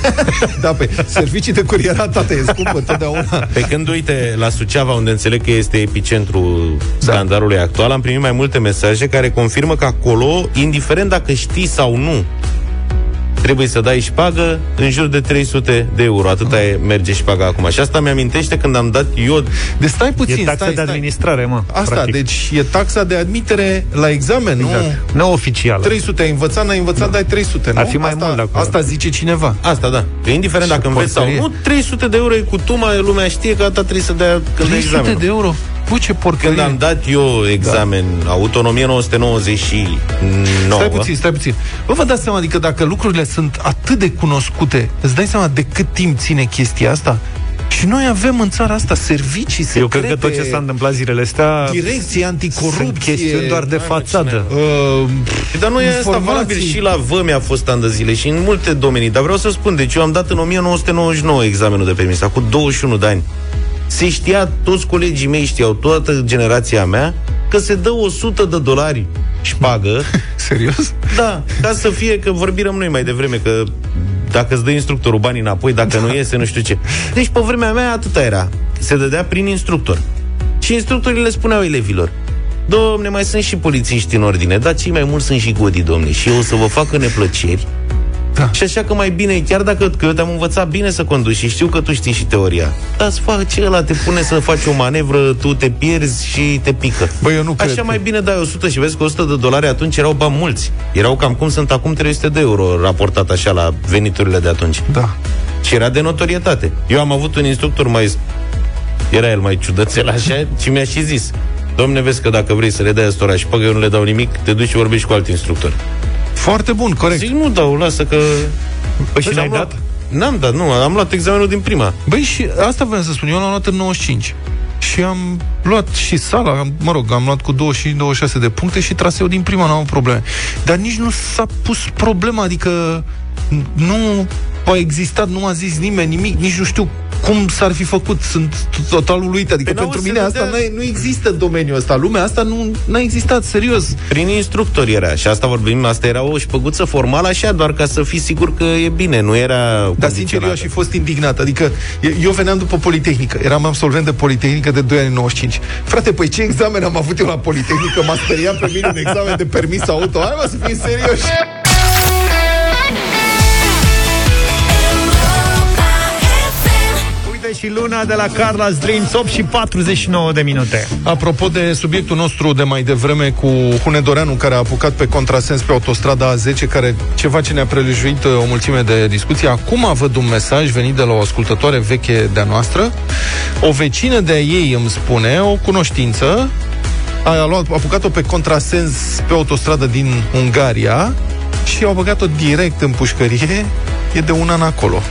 Da, pe servicii de curierat, tată, e scumpă totdeauna.
Pe când, uite, la Suceava, unde înțeleg că este epicentrul scandalului actual, am primit mai multe mesaje care confirmă că acolo, indiferent dacă știi sau nu, trebuie să dai șpagă în jur de 300 de euro. Atâta e, merge șpaga acum. Și asta mi-amintește când am dat eu...
De stai puțin,
E taxa
stai,
de
stai.
administrare, mă.
Asta,
practic.
deci e taxa de admitere la examen,
Exact.
nu...
Neoficială.
300 ai învățat, n-ai învățat, dai 300, nu?
Ar fi mai
asta,
mult de acolo.
Asta zice cineva.
Asta, da. Că indiferent
Ce
dacă înveți sau
porcărie.
nu, 300 de euro e cu tuma, lumea știe că atâta trebuie să dea când dai
300
examenul.
de euro? Bă, ce porcărie.
Când am dat eu examen da. autonomie 1999,
Stai puțin, stai puțin. Vă vă dați seama, adică dacă lucrurile sunt atât de cunoscute, îți dai seama de cât timp ține chestia asta? Și noi avem în țara asta servicii secrete.
Eu cred că tot ce s-a întâmplat zilele astea
Direcție anticorupție.
sunt chestiuni doar de
Hai, mă,
fațadă.
Uh,
Dar nu e asta
Informații.
valabil și la vămi a fost ani de zile și în multe domenii. Dar vreau să spun, deci eu am dat în 1999 examenul de permis, acum 21 de ani. Se știa, toți colegii mei știau, toată generația mea, că se dă 100 de dolari șpagă,
serios?
da, ca să fie, că vorbim noi mai devreme, că dacă îți dă instructorul banii înapoi, dacă nu iese, nu știu ce. Deci, pe vremea mea, atâta era. Se dădea prin instructor. Și instructorii le spuneau elevilor, Domne, mai sunt și polițiști în ordine, dar cei mai mulți sunt și godii, domne, și eu o să vă facă neplăceri.
Da.
Și așa că mai bine, chiar dacă că eu te-am învățat bine să conduci și știu că tu știi și teoria, dar îți face ăla, te pune să faci o manevră, tu te pierzi și te pică.
Băi, eu nu cred
Așa
că-
mai bine dai 100 și vezi că 100 de dolari atunci erau bani mulți. Erau cam cum sunt acum 300 de euro raportat așa la veniturile de atunci.
Da.
Și era de notorietate. Eu am avut un instructor mai... Era el mai ciudățel așa și mi-a și zis Domne, vezi că dacă vrei să le dai ăstora și păcă eu nu le dau nimic, te duci și vorbești cu alt instructor.
Foarte bun, corect.
Zic, nu dau, lasă că...
Păi și
Deci
n-ai
am
dat?
luat- N-am dat, nu, am luat examenul din prima.
Băi, și asta vreau să spun, eu l-am luat în 95. Și am luat și sala, am, mă rog, am luat cu 25-26 de puncte și traseu din prima, n-am avut probleme. Dar nici nu s-a pus problema, adică nu a existat, nu a zis nimeni nimic, nici nu știu cum s-ar fi făcut, sunt total uluit. Adică
Păi n-auzi,
pentru
se
mine asta
vedea-
n nu există domeniul ăsta. Lumea asta nu n-a existat, serios.
Prin instructor era. Și asta vorbim, asta era o șpăguță formală așa, doar ca să fii sigur că e bine, nu era
Dar sincer, eu aș fi fost indignat. Adică eu veneam după Politehnică. Eram absolvent de Politehnică de 2 ani în 95. Frate, păi ce examen am avut eu la Politehnică? M-a speriat pe mine un examen de permis auto. Hai mă să fim serioși.
Uite și luna de la Carla's Dreams 8 și 49 de minute.
Apropo de subiectul nostru de mai devreme cu Hunedoreanu, care a apucat pe contrasens pe autostrada A10, care ceva ce ne-a prelejuit uh, o mulțime de discuții. Acum văd un mesaj venit de la o ascultătoare veche de-a noastră. O vecină de-a ei îmi spune, o cunoștință, a, luat, a apucat-o pe contrasens pe autostradă din Ungaria și au băgat-o direct în pușcărie. E de un an acolo.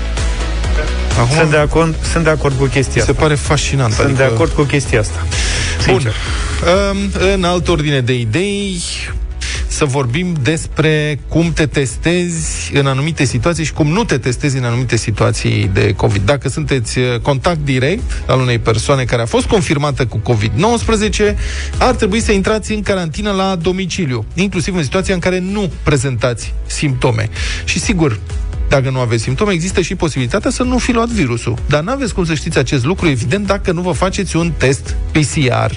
Acum
Sunt de acord, sunt de acord cu chestia
mi se
asta.
pare fascinant.
Sunt de acord cu chestia asta.
Bun.
Sincer.
Um, în altă ordine de idei, să vorbim despre cum te testezi în anumite situații și cum nu te testezi în anumite situații de COVID. Dacă sunteți uh, contact direct al unei persoane care a fost confirmată cu COVID-19, ar trebui să intrați în carantină la domiciliu, inclusiv în situația în care nu prezentați simptome. Și sigur, dacă nu aveți simptome, există și posibilitatea să nu fi luat virusul. Dar nu aveți cum să știți acest lucru, evident, dacă nu vă faceți un test PCR.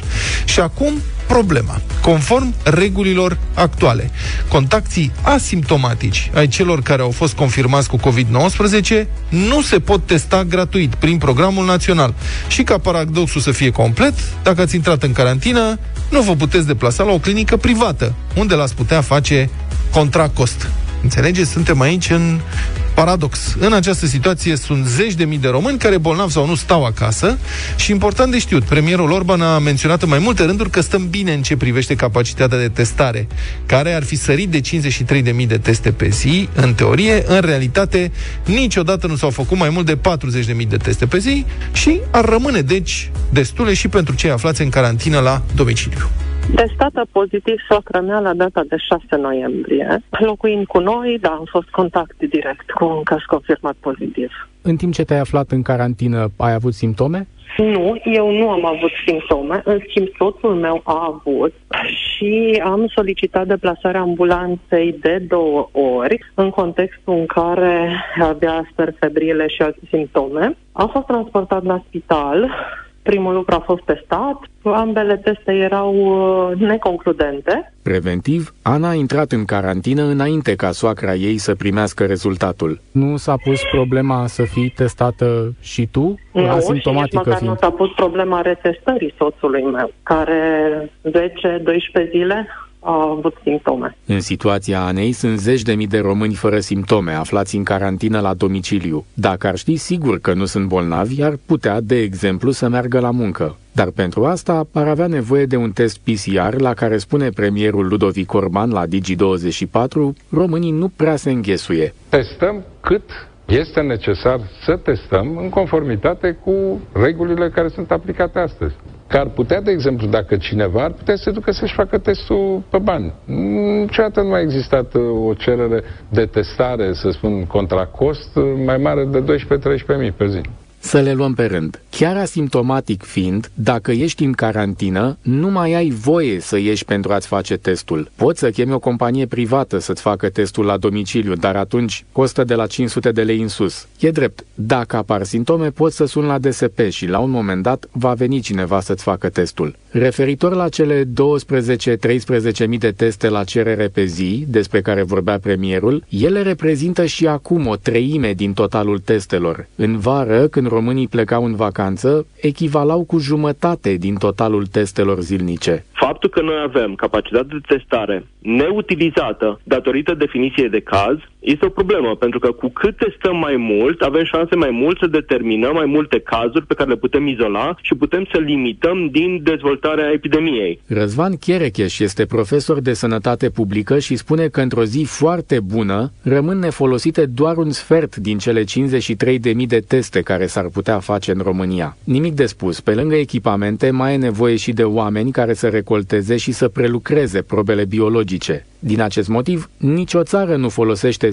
Și acum, problema. Conform regulilor actuale, contactii asimptomatici ai celor care au fost confirmați cu COVID-19 nu se pot testa gratuit prin programul național. Și ca paradoxul să fie complet, dacă ați intrat în carantină, nu vă puteți deplasa la o clinică privată, unde l-ați putea face contra cost. Înțelegeți? Suntem aici în paradox. În această situație sunt zeci de mii de români care bolnavi sau nu stau acasă și important de știut, premierul Orban a menționat în mai multe rânduri că stăm bine în ce privește capacitatea de testare, care ar fi sărit de 53 de mii de teste pe zi, în teorie, în realitate niciodată nu s-au făcut mai mult de 40 de mii de teste pe zi și ar rămâne deci destule și pentru cei aflați în carantină la domiciliu.
Testată pozitiv soacra mea la data de 6 noiembrie. Locuind cu noi, da, am fost contact direct cu un caz confirmat pozitiv.
În timp ce te-ai aflat în carantină, ai avut simptome?
Nu, eu nu am avut simptome, în schimb soțul meu a avut și am solicitat deplasarea ambulanței de două ori în contextul în care avea stări febrile și alte simptome. A fost transportat la spital Primul lucru a fost testat, ambele teste erau uh, neconcludente.
Preventiv, Ana a intrat în carantină înainte ca soacra ei să primească rezultatul.
Nu s-a pus problema să fii testată și tu,
nu,
asimptomatică
și nici
fiind?
nu s-a pus problema retestării soțului meu, care 10-12 zile a avut simptome.
În situația Anei sunt zeci de mii de români fără simptome, aflați în carantină la domiciliu. Dacă ar ști sigur că nu sunt bolnavi, ar putea, de exemplu, să meargă la muncă. Dar pentru asta ar avea nevoie de un test PCR la care spune premierul Ludovic Orban la Digi24, românii nu prea se înghesuie.
Testăm cât este necesar să testăm în conformitate cu regulile care sunt aplicate astăzi. Că ar putea, de exemplu, dacă cineva ar putea să se ducă să-și facă testul pe bani. Niciodată nu a existat uh, o cerere de testare, să spun, contra cost, uh, mai mare de 12-13 mii pe zi.
Să le luăm pe rând. Chiar asimptomatic fiind, dacă ești în carantină, nu mai ai voie să ieși pentru a-ți face testul. Poți să chemi o companie privată să-ți facă testul la domiciliu, dar atunci costă de la 500 de lei în sus. E drept, dacă apar simptome, poți să suni la DSP și la un moment dat va veni cineva să-ți facă testul. Referitor la cele 12-13 mii de teste la cerere pe zi, despre care vorbea premierul, ele reprezintă și acum o treime din totalul testelor. În vară, când românii plecau în vacanță, echivalau cu jumătate din totalul testelor zilnice.
Faptul că noi avem capacitate de testare neutilizată datorită definiției de caz este o problemă, pentru că cu cât testăm mai mult, avem șanse mai mult să determinăm mai multe cazuri pe care le putem izola și putem să limităm din dezvoltarea epidemiei.
Răzvan Cherecheș este profesor de sănătate publică și spune că într-o zi foarte bună rămân nefolosite doar un sfert din cele 53.000 de teste care s-ar putea face în România. Nimic de spus, pe lângă echipamente mai e nevoie și de oameni care să recolteze și să prelucreze probele biologice. Din acest motiv, nicio țară nu folosește 100%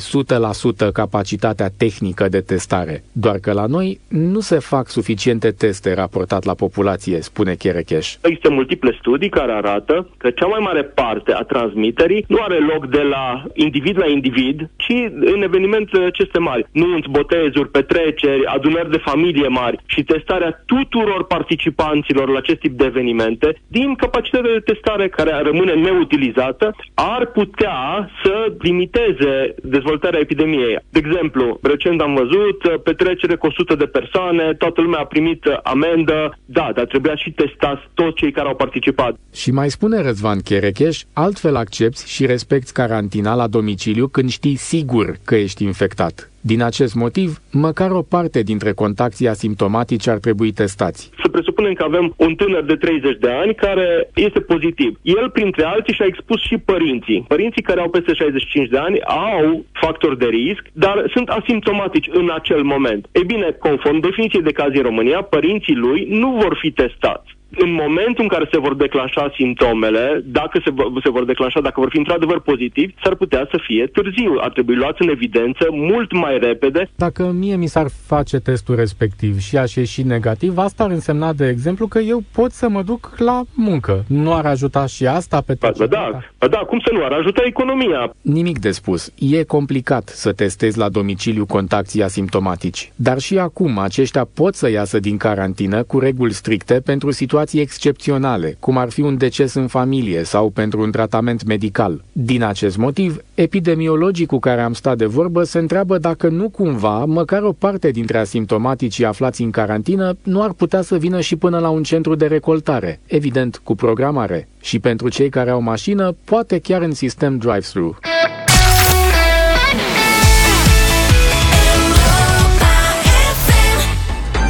capacitatea tehnică de testare, doar că la noi nu se fac suficiente teste raportat la populație, spune Cherecheș.
Există multiple studii care arată că cea mai mare parte a transmiterii nu are loc de la individ la individ, ci în evenimente aceste mari. Nunți, botezuri, petreceri, adunări de familie mari și testarea tuturor participanților la acest tip de evenimente, din capacitatea de testare care rămâne neutilizată, ar putea să limiteze dezvoltarea epidemiei. De exemplu, recent am văzut uh, petrecere cu 100 de persoane, toată lumea a primit uh, amendă, da, dar trebuia și testați toți cei care au participat.
Și mai spune Răzvan Cherecheș, altfel accepti și respecti carantina la domiciliu când știi sigur că ești infectat. Din acest motiv, măcar o parte dintre contactii asimptomatici ar trebui testați.
Să presupunem că avem un tânăr de 30 de ani care este pozitiv. El, printre alții, și-a expus și părinții. Părinții care au peste 65 de ani au factori de risc, dar sunt asimptomatici în acel moment. E bine, conform definiției de caz în România, părinții lui nu vor fi testați în momentul în care se vor declanșa simptomele, dacă se, se vor declanșa, dacă vor fi într-adevăr pozitivi, s-ar putea să fie târziu. Ar trebui luați în evidență mult mai repede.
Dacă mie mi s-ar face testul respectiv și aș ieși negativ, asta ar însemna, de exemplu, că eu pot să mă duc la muncă. Nu ar ajuta și asta pe
Ba, da, ba da, cum să nu? Ar ajuta economia.
Nimic de spus. E complicat să testezi la domiciliu contactii asimptomatici. Dar și acum aceștia pot să iasă din carantină cu reguli stricte pentru situații situații excepționale, cum ar fi un deces în familie sau pentru un tratament medical. Din acest motiv, epidemiologii cu care am stat de vorbă se întreabă dacă nu cumva, măcar o parte dintre asimptomaticii aflați în carantină nu ar putea să vină și până la un centru de recoltare, evident cu programare. Și pentru cei care au mașină, poate chiar în sistem drive-thru.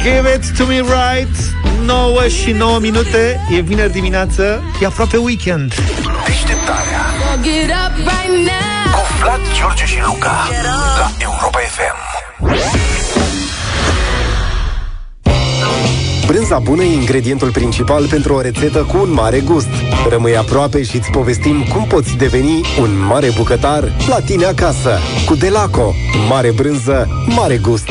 Give it to me right. 9 și 9 minute. E vineri dimineață. E aproape weekend.
Deșteptarea. Cu Vlad, George și Luca. La Europa FM
Brânza bună e ingredientul principal pentru o rețetă cu un mare gust. Rămâi aproape și îți povestim cum poți deveni un mare bucătar la tine acasă. Cu Delaco. Mare brânză, mare gust.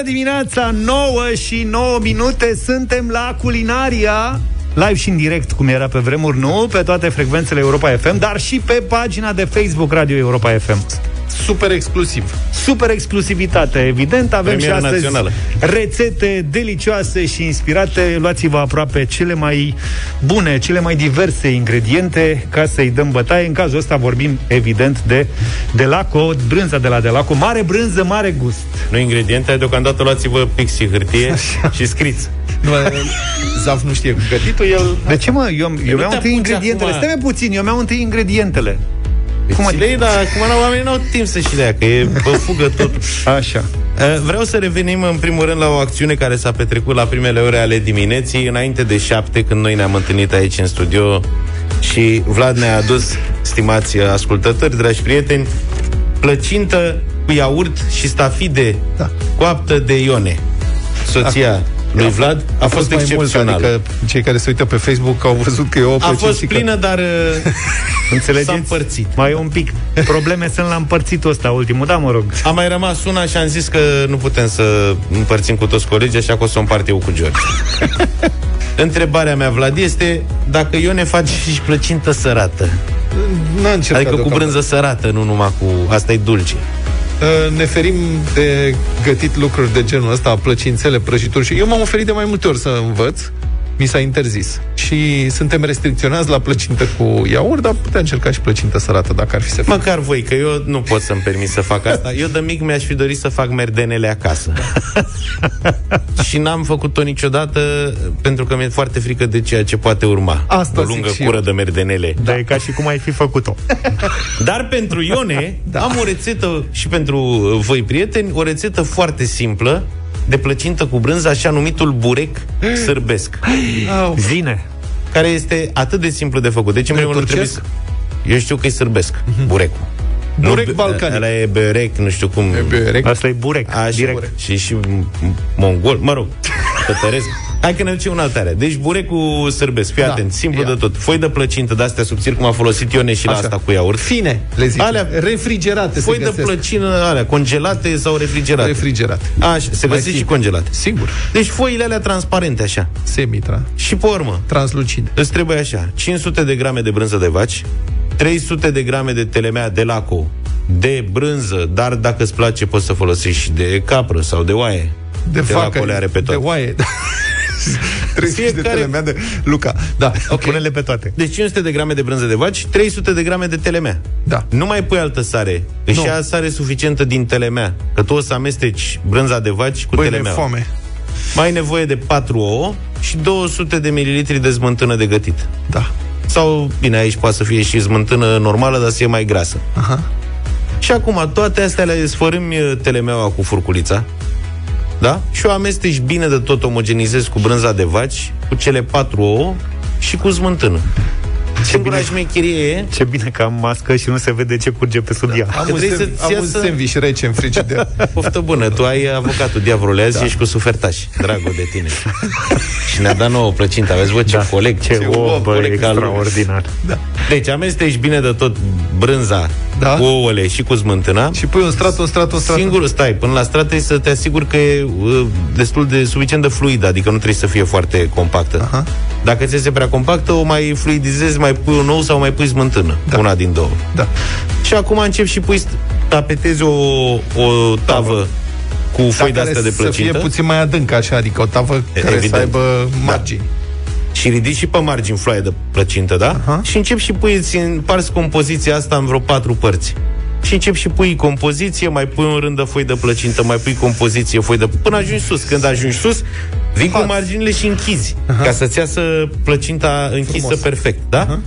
Bună dimineața, 9 și 9 minute, suntem la Culinaria, live și în direct, cum era pe vremuri, nu, pe toate frecvențele Europa FM, dar și pe pagina de Facebook Radio Europa FM.
Super exclusiv.
Super exclusivitate, evident. Avem
Premieră
și astăzi
națională.
rețete delicioase și inspirate. Luați-vă aproape cele mai bune, cele mai diverse ingrediente ca să-i dăm bătaie. În cazul ăsta vorbim, evident, de Delaco, brânza de la Delaco. Mare brânză, mare gust.
Nu ingrediente, deocamdată luați-vă pix și hârtie și scriți.
Nu, Zaf nu știe gătitul, el...
De ce, mă? Eu, eu
nu
mi-au
te
întâi
apuci
ingredientele.
acum.
Stai mai puțin, eu mi-au întâi ingredientele.
Cum
Cum
adică?
adică?
Dar acum n-au- oamenii n-au timp să și lea, că e pe fugă tot.
Așa.
Uh, Vreau să revenim în primul rând la o acțiune care s-a petrecut la primele ore ale dimineții, înainte de șapte, când noi ne-am întâlnit aici în studio și Vlad ne-a adus, stimați ascultători, dragi prieteni, plăcintă cu iaurt și stafide
Da.
coaptă de Ione. Soția lui Vlad a, fost,
mai mult,
excepțională.
adică cei care se uită pe Facebook au văzut că e o
a
plăcintică.
fost plină, dar uh,
Înțelegeți?
s-a împărțit.
Mai e un pic. Probleme sunt la împărțitul ăsta ultimul, da, mă rog.
A mai rămas una și am zis că nu putem să împărțim cu toți colegii, așa că o să o împart eu cu George. Întrebarea mea, Vlad, este dacă Ione face și plăcintă sărată.
N-a încercat
Adică cu
deocamdată.
brânză sărată, nu numai cu... Asta e dulce.
Uh, ne ferim de gătit lucruri de genul ăsta, plăcințele, prăjituri și eu m-am oferit de mai multe ori să învăț, mi s-a interzis. Și suntem restricționați la plăcintă cu iaurt, dar putem încerca și plăcintă sărată dacă ar fi să fie.
Măcar voi, că eu nu pot să-mi permit să fac asta. Eu de mic mi-aș fi dorit să fac merdenele acasă. și n-am făcut-o niciodată pentru că mi-e foarte frică de ceea ce poate urma.
Asta
o
zic
lungă
și
cură
eu.
de merdenele.
Da. e ca și cum ai fi făcut-o.
Dar pentru Ione da. am o rețetă și pentru uh, voi prieteni, o rețetă foarte simplă de plăcintă cu brânză, așa numitul burec sârbesc,
Au,
Zine.
care este atât de simplu de făcut. Deci, în
Nu e
primul rând, trebuie
turcesc?
să... Eu știu că e sârbesc, burecul.
Burec
Nu,
balcanic.
Ăla e berec, nu știu cum.
E berec.
Asta e burec.
Așa,
direct.
și și m- mongol, mă rog, tătăresc. Hai că ne ducem în altare. Deci burecul sârbesc, fii
Da.
atent, simplu
Ia.
de tot. Foi de plăcintă de astea subțiri, cum a folosit Ione și la
Așa.
asta cu iaurt.
Fine, le zic.
Alea-
refrigerate
Foi
se
de
găsesc.
plăcină alea, congelate sau refrigerate.
Refrigerate.
Așa, se
Mai
găsesc și
simplu.
congelate.
Sigur.
Deci foile alea transparente așa.
Semitra.
Și pe urmă,
Translucid.
îți trebuie așa, 500 de grame de brânză de vaci, 300 de grame de telemea de laco, de brânză, dar dacă îți place poți să folosești și de capră sau de oaie.
De
De
facă,
laco le are pe
de
toate.
oaie. 300 de
Fiecare-
telemea de Luca. Da, ok.
Pune-le pe toate.
Deci 500 de grame de brânză de vaci, 300 de grame de telemea.
Da.
Nu mai pui altă sare. Își
Nu.
ia sare suficientă din telemea. Că tu o să amesteci brânza de vaci cu
Băi, ne
telemea.
foame.
Mai ai nevoie de 4 ouă și 200 de mililitri de smântână de gătit.
Da.
Sau, bine, aici poate să fie și smântână normală, dar să fie mai grasă.
Aha.
Și acum, toate astea le sfărâmi uh, telemeaua cu furculița, da? Și o amesteci bine de tot, omogenizezi cu brânza de vaci, cu cele patru ouă și cu smântână. Singura
bine.
șmecherie e
Ce bine că am mască și nu se vede ce curge pe sub ea.
Am
Că
un,
trebuie
sem-
să-ți
am un
iasă-
sandwich rece în frigider.
Poftă bună, tu ai avocatul diavolului azi, da. ești cu sufertaș, dragul de tine. și ne-a dat nouă plăcintă, aveți vă ce da. coleg,
Ce om, bă,
coleg ca lumea.
extraordinar.
Deci amesteci bine de tot brânza
Da.
cu ouăle și cu smântâna.
și pui un strat, un strat, un strat.
Singur, stai, până la strat trebuie să te asiguri că e uh, destul de suficient de fluidă, adică nu trebuie să fie foarte compactă.
Aha.
Dacă ți este prea compactă, o mai fluidizezi, mai pui un ou sau mai pui smântână, da. una din două.
Da.
Și acum încep și pui, tapetezi o, o tavă cu foi de
Dar
astea
care
de
să fie
plăcintă
puțin mai adâncă, așa, adică o tavă care
Evident.
să aibă margini.
și ridici și pe margini floaie de plăcintă, da?
Aha.
Și încep și pui, îți împarți compoziția asta în vreo patru părți. Și încep și pui compoziție, mai pui un rând de foi de plăcintă, mai pui compoziție, foi de... Până ajungi sus. Când ajungi sus, vin cu marginile și închizi. Aha. Ca să-ți iasă plăcinta închisă
Frumos.
perfect, da? Aha.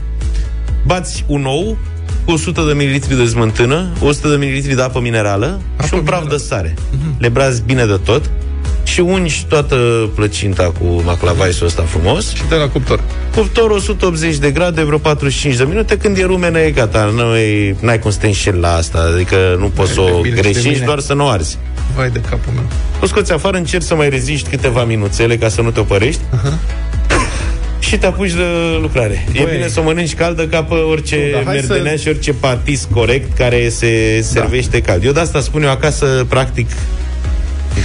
Bați un ou cu 100 de ml de smântână, 100 de ml de apă minerală apă și un praf de sare. Uh-huh. Le brazi bine de tot și ungi toată plăcinta cu maclavaisul ăsta frumos
Și de la cuptor.
Cuptor 180 de grade, vreo 45 de minute, când e rumenă e gata. Nu e, n-ai cum să te înșeli la asta, adică nu poți să
Hai de
o
bine și de
greșești,
mine.
doar să nu o arzi.
Vai de capul meu.
O scoți afară, încerci să mai reziști câteva minuțele ca să nu te opărești. Și te apuci de lucrare. Băi. E
Băi.
bine să o mănânci caldă ca pe orice
Nu, dar hai
merdenea
să-
și orice patis corect care se servește cald. Eu de asta spun eu acasă, practic,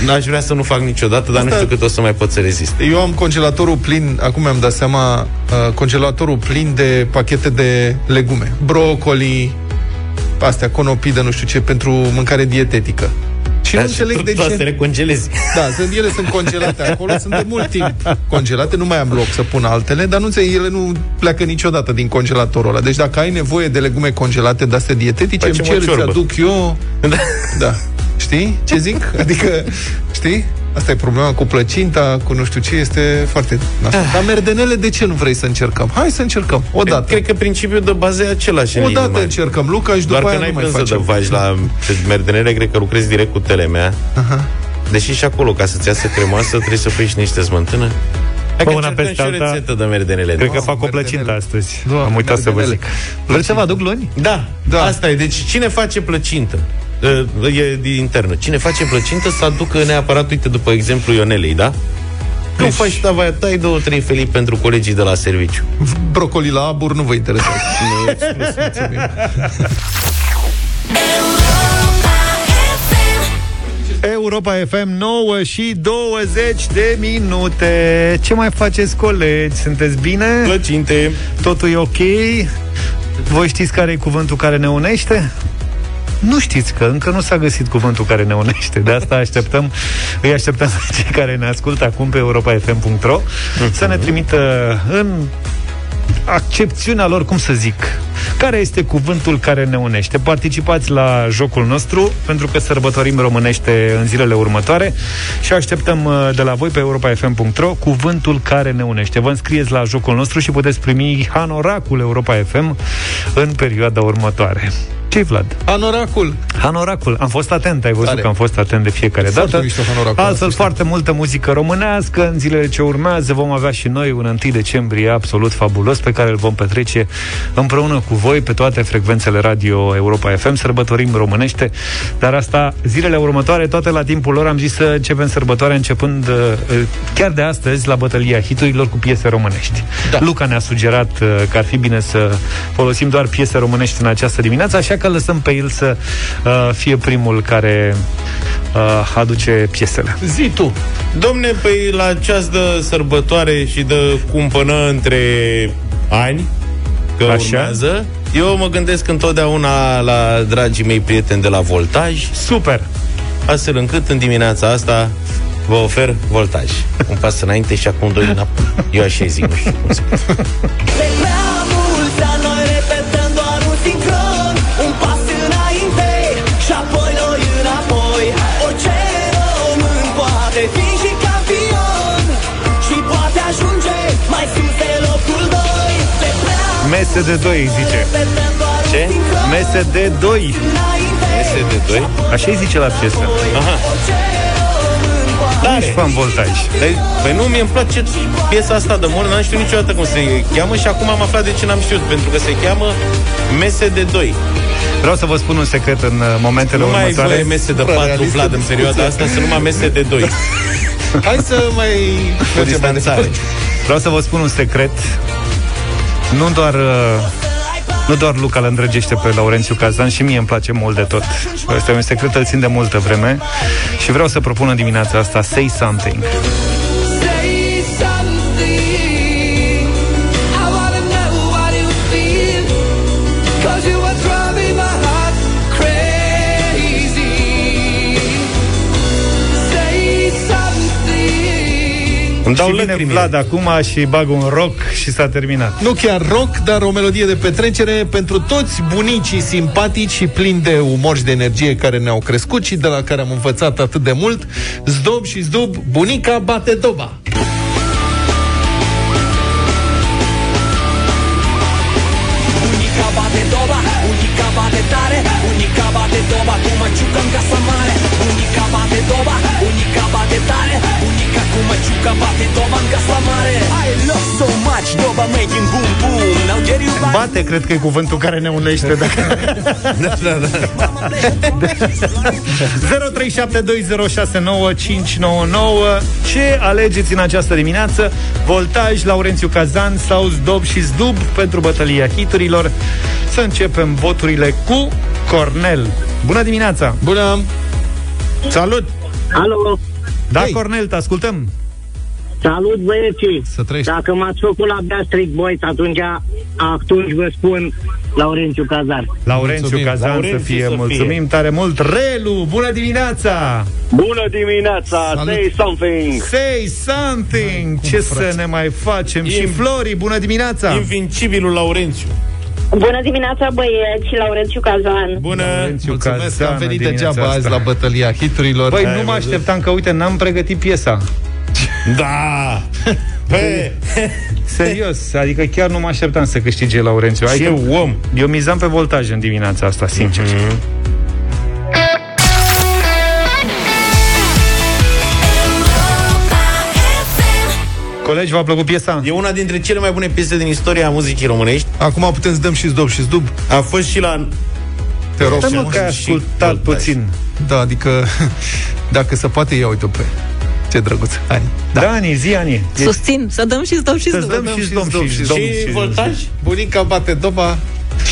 n-aș vrea să nu fac niciodată, dar nu
Asta-
știu cât o să mai pot să rezist.
Eu am congelatorul plin, acum mi-am dat seama, uh, congelatorul plin de pachete de legume. Brocoli, astea, conopidă, nu știu ce, pentru mâncare dietetică. Și nu înțeleg de ce.
să le congelezi.
Da, sunt, ele sunt congelate acolo, sunt de mult timp congelate, nu mai am loc să pun altele, dar nu înțeleg, ele nu pleacă niciodată din congelatorul ăla. Deci dacă ai nevoie de legume congelate de astea dietetice, Facem îmi cer, îți aduc eu. Da. da. Știi ce zic? Adică, știi? Asta e problema cu plăcinta, cu nu știu ce, este foarte... Ah. Dar merdenele, de ce nu vrei să încercăm? Hai să încercăm, odată.
Cred că principiul de bază e același.
Odată încercăm, Luca, și după
Doar
aia
că
nu mai
n-ai
facem.
să faci la merdenele, cred că lucrezi direct cu telemea.
Aha.
Deși și acolo, ca să-ți iasă cremoasă, trebuie să pui și niște smântână. Hai
Bă,
că
una
încercăm
peste
și o
alta,
rețetă de merdenele.
Cred că
Da.
fac o
merdenele.
plăcintă astăzi.
Da,
Am uitat să vă
merdenele.
zic. Vreți să vă aduc luni?
Da,
Da.
da, asta e. Deci cine face plăcintă? Uh, E din internă. Cine face plăcintă să aducă neapărat, uite, după exemplu Ionelei, da? Nu
Deci-
faci tava, tai două, trei felii pentru colegii de la serviciu.
Brocoli la abur nu vă interesează.
Nu e exclus, mulțumim.
Europa FM 9 și 20 de minute. Ce mai faceți, colegi? Sunteți bine?
Plăcinte.
Totul e ok? Voi știți care e cuvântul care ne unește? Nu știți că încă nu s-a găsit cuvântul care ne unește. De asta așteptăm, îi așteptăm pe cei care ne ascultă acum pe europafm.ro să ne trimită în accepțiunea lor, cum să zic, care este cuvântul care ne unește. Participați la jocul nostru, pentru că sărbătorim românește în zilele următoare și așteptăm uh, de la voi pe europafm.ro cuvântul care ne unește. Vă înscrieți la jocul nostru și puteți primi hanoracul Europa FM în perioada următoare. Ce Vlad?
Hanoracul.
Hanoracul. Am fost atent, ai văzut
Tare.
că am fost atent de fiecare
Foarte
dată.
mișto Hanoracul,
Altfel,
asta
foarte multă muzică românească. În zilele ce urmează vom avea și noi un 1 decembrie absolut fabulos pe care îl vom petrece împreună cu voi pe toate frecvențele radio Europa FM. Sărbătorim românește, dar asta zilele următoare, toate la timpul lor, am zis să începem sărbătoarea începând uh, chiar de astăzi la bătălia hiturilor cu piese românești.
Da.
Luca ne-a sugerat uh, că ar fi bine să folosim doar piese românești în această dimineață, așa că lăsăm pe el să uh, fie primul care uh, aduce piesele.
Zi tu.
Domne, păi la ceas de sărbătoare și de cumpănă între ani, că
Așa.
Așa? urmează, eu mă gândesc întotdeauna la dragii mei prieteni de la Voltaj,
Super!
astfel încât în dimineața asta vă ofer Voltaj. Un pas înainte și acum doi înapoi. Eu așa zic, nu știu cum să
Mese de 2, zice.
repetăm doar
Ce?
un sincron
Mese de 2.
înainte
Mese de doi?
Așa îi zice la piesă.
Aha.
Orice român poate
Tare.
Ești fan voltaj.
Păi, păi nu, mie îmi place piesa asta de mor, n-am știut niciodată cum se cheamă și acum am aflat de ce n-am știut, pentru că se cheamă Mese de 2.
Vreau să vă spun un secret în uh, momentele
Nu mai ai
următoare.
voie mese de 4,
realistă
Vlad, în perioada asta, să numai mese de 2.
Hai să mai
Cu
mergem mai
distanțare.
departe.
Vreau să vă spun un secret. Nu doar uh, nu doar Luca îl îndrăgește pe Laurențiu Cazan și mie îmi place mult de tot. Este un secret, îl țin de multă vreme și vreau să propun în dimineața asta Say Something.
Îmi dau
și vine
lăcrimile.
Vlad acum și bag un rock și s-a terminat.
Nu chiar rock, dar o melodie de petrecere pentru toți bunicii simpatici și plini de umor și de energie care ne-au crescut și de la care am învățat atât de mult. Zdob și zdob, bunica bate doba.
Bate,
cred că e cuvântul care ne unește. Dacă...
Da, da, da.
0372069599 Ce alegeți în această dimineață? Voltaj, Laurențiu Cazan sau Zdob și Zdub pentru bătălia hiturilor? Să începem voturile cu Cornel. Bună dimineața!
Bună!
Salut!
Alo,
Da,
Hei.
Cornel, te ascultăm.
Salut, băieții!
Să trăiești.
Dacă m-ați făcut la Backstreet Boys, atunci, atunci vă spun Laurențiu Cazar.
Laurențiu
Mulțumim.
Cazan
Laurențiu
să fie,
să fie.
mulțumim tare mult. Relu, bună dimineața!
Bună dimineața!
Salut.
Say something!
Say something! Ce să ne mai facem? Și
Im-
Flori, bună dimineața!
Invincibilul Laurențiu.
Bună dimineața, băieți, Laurențiu Cazan.
Bună!
Laurențiu
Mulțumesc că am
Cazan,
venit
dimineața
degeaba
asta.
azi la bătălia hiturilor.
Băi,
Ai
nu mă
văzut?
așteptam că, uite, n-am pregătit piesa.
Da! Pe...
Serios, adică chiar nu mă așteptam să câștige Laurențiu.
Ce
Adică
om!
eu mizam pe voltaj în dimineața asta, sincer. Colegi, v-a plăcut piesa?
E una dintre cele mai bune piese din istoria muzicii românești.
Acum putem să dăm și zdub și zdub.
A fost și la...
Te rog
Stai mă
frumos.
că ai
și
ascultat
voltaj.
puțin.
Da, adică dacă se poate, ia uite pe ce drăguț. Ani.
Da, Ani, zi, Ani. E-
Susțin, să dăm și zdom și
Să
zdom.
dăm și zdom și zdom
Și
și-
voltaj?
Bunica bate doba.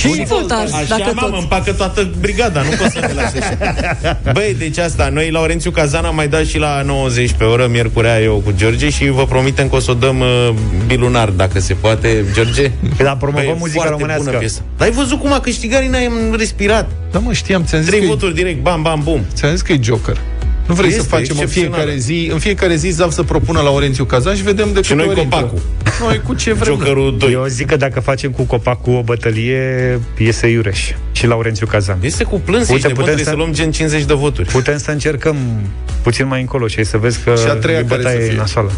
Și voltaj,
Așa,
dacă
mamă,
tot.
împacă toată brigada, nu pot să ne lase așa. Băi, deci asta, noi, Laurențiu Cazan, am mai dat și la 90 pe oră, miercurea eu cu George și vă promitem că o să o dăm uh, bilunar, dacă se poate, George.
Da, promovăm
Băi, e
muzica
foarte
românească.
bună piesă. Dar ai văzut cum a câștigat Rina, am respirat.
Da, mă, știam, ți-am zis
Trei
că
voturi direct, bam, bam, bum.
Ți-am zis că e Joker. Nu vrei
Este
să facem în
excepțională.
fiecare zi, în fiecare zi Zav să propună Laurențiu Cazan și vedem de
Și
câte
noi
ori intră.
copacul.
Noi cu ce vrem.
Jokerul 2.
Eu zic că dacă facem cu copacul o bătălie, iese Iureș și Laurențiu Cazan.
Este cu plâns,
Uite,
ești nebun,
putem
trebuie
să-
să luăm gen 50 de voturi.
Putem să încercăm puțin mai încolo și ai să vezi că
Și a treia
e
care
bătaie
să fie?
nasoală.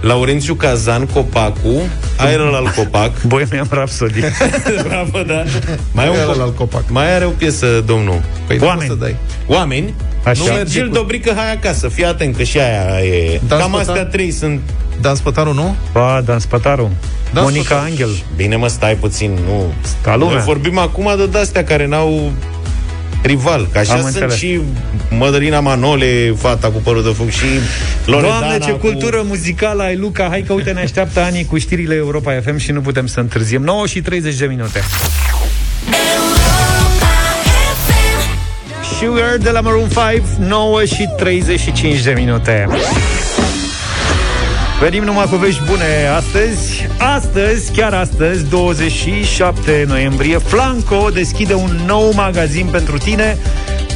Laurențiu Cazan, Copacu, aer al copac.
Bohemian Rhapsody.
Bravo, da. Mai, e
Aer
un
al copac.
mai are o piesă, domnul.
Păi nu
Oameni.
poți să dai.
Oameni.
Așa.
Nu
merge
merge Gil
cu-
Dobrică, hai acasă. Fii atent că și aia e...
Dan
Cam
Spătar?
astea trei sunt...
Dan Spătaru, nu?
Ba, Dan Spătaru.
Dan
Monica
Spătaru.
Angel.
Bine, mă, stai puțin, nu...
Ca lumea.
Noi vorbim acum de de-astea care n-au rival. Că așa
Am
sunt
înțeles.
și Mădălina Manole, fata cu părul de foc și Loredana
Doamne, ce
cu...
cultură muzicală ai, Luca! Hai că, uite, ne așteaptă Ani cu știrile Europa FM și nu putem să întârziem. 9 și 30 de minute. Sugar de la Maroon 5, 9 și 35 de minute. Venim numai cu vești bune astăzi. Astăzi, chiar astăzi, 27 noiembrie, Flanco deschide un nou magazin pentru tine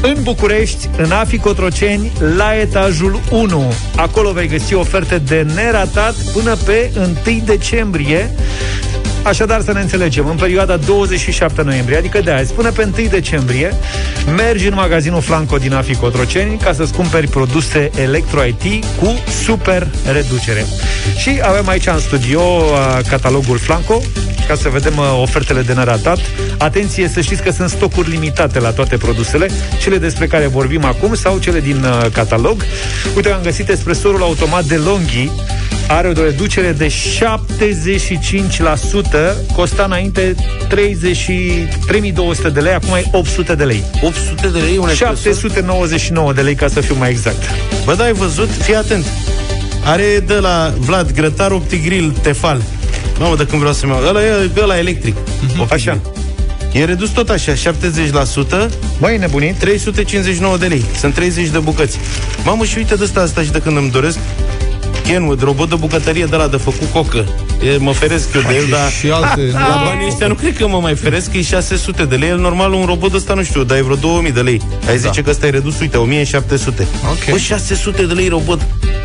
în București, în Afi Cotroceni, la etajul 1. Acolo vei găsi oferte de neratat până pe 1 decembrie. Așadar, să ne înțelegem, în perioada 27 noiembrie, adică de azi, până pe 1 decembrie, mergi în magazinul Flanco din Afi Cotroceni ca să-ți cumperi produse Electro-IT cu super reducere. Și avem aici în studio uh, catalogul Flanco, ca să vedem uh, ofertele de neratat. Atenție, să știți că sunt stocuri limitate la toate produsele, cele despre care vorbim acum sau cele din uh, catalog. Uite, am găsit espresorul automat de Longhi, are o reducere de 75%, costa înainte 30, 3200 de lei, acum e 800 de lei.
800 de lei un espresso?
799 de lei, ca să fiu mai exact.
Bă, da, ai văzut? Fii atent. Are de la Vlad Grătar Optigril Tefal. Mamă, de când vreau să-mi iau. Ăla e ăla electric.
Așa.
E redus tot așa, 70%.
Băi, nebunit.
359 de lei. Sunt 30 de bucăți. Mamă, și uite de asta, asta și de când îmi doresc Kenwood, robot de bucătărie de la de făcut cocă. E, mă feresc eu de el, dar
Și alte...
la banii ăștia nu cred că mă mai feresc, că e 600 de lei. El normal un robot ăsta nu știu, dar e vreo 2000 de lei. Ai zice că ăsta e redus, uite, 1700.
Ok.
Bă, 600 de lei robot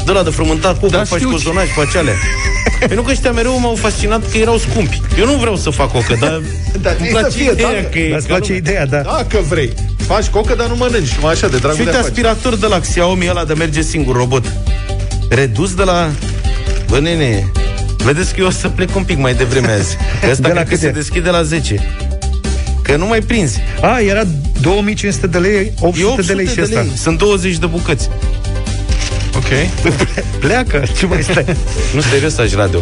de la de frământat cocă,
Da,
faci
știu.
cozonaj, faci alea. Pentru că ăștia mereu m-au fascinat că erau scumpi. Eu nu vreau să fac cocă, dar
Da,
îmi
zi să
place
fie,
ideea
da.
că e...
Dar îți
ca
place
lumea.
ideea, da.
Dacă vrei. Faci cocă, dar nu mănânci. Numai așa, de dragul
Și
de
uite
a face.
aspirator de la Xiaomi ăla de merge singur, robot. Redus de la... Bă, nene, vedeți că eu o să plec un pic mai devreme azi. Că ăsta
De la
cred că
câte?
se deschide la 10. Că nu mai prinzi.
A, era 2500 de lei, 800,
E 800
de lei și ăsta.
Sunt 20 de bucăți.
Ok.
Pleacă, ce mai stai?
Nu, serios, aș radio.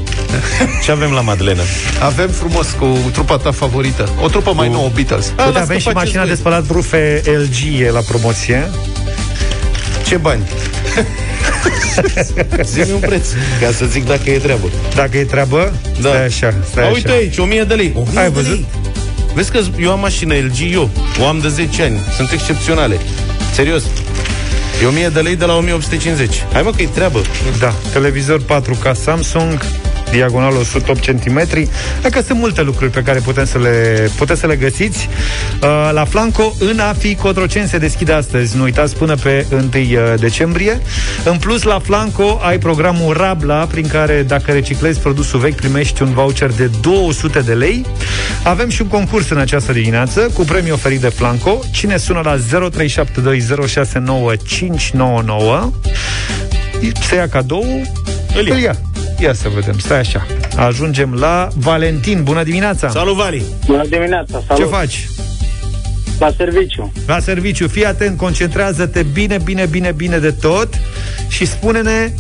Ce avem la Madlena?
Avem frumos cu trupa ta favorită. O trupă mai nouă, Beatles.
A,
Uite,
las
avem
că
și
faceți
mașina
voi.
de spălat rufe LG e la promoție.
Ce bani? Zi-mi un preț, ca să zic dacă e treabă.
Dacă e treabă,
Da.
stai așa, stai
A,
așa.
uite aici, 1000 de lei. 1000
Ai
de
văzut?
Lei. Vezi că eu am mașină LG, eu. O am de 10 ani. Sunt excepționale. Serios. E 1000 de lei de la 1850. Hai mă că e treabă.
Da, televizor 4K Samsung, diagonal 108 cm. Dacă sunt multe lucruri pe care putem să le, puteți să le găsiți. Uh, la Flanco, în AFI Cotroceni se deschide astăzi. Nu uitați până pe 1 decembrie. În plus, la Flanco ai programul Rabla, prin care dacă reciclezi produsul vechi, primești un voucher de 200 de lei. Avem și un concurs în această dimineață cu premiu oferit de Flanco. Cine sună la 0372069599 se ia cadou, îl ia. Îl ia. Ia să vedem, stai așa. Ajungem la Valentin. Bună dimineața!
Salut, Vali!
Bună dimineața, salut!
Ce faci?
La serviciu.
La serviciu. Fii atent, concentrează-te bine, bine, bine, bine de tot și spune-ne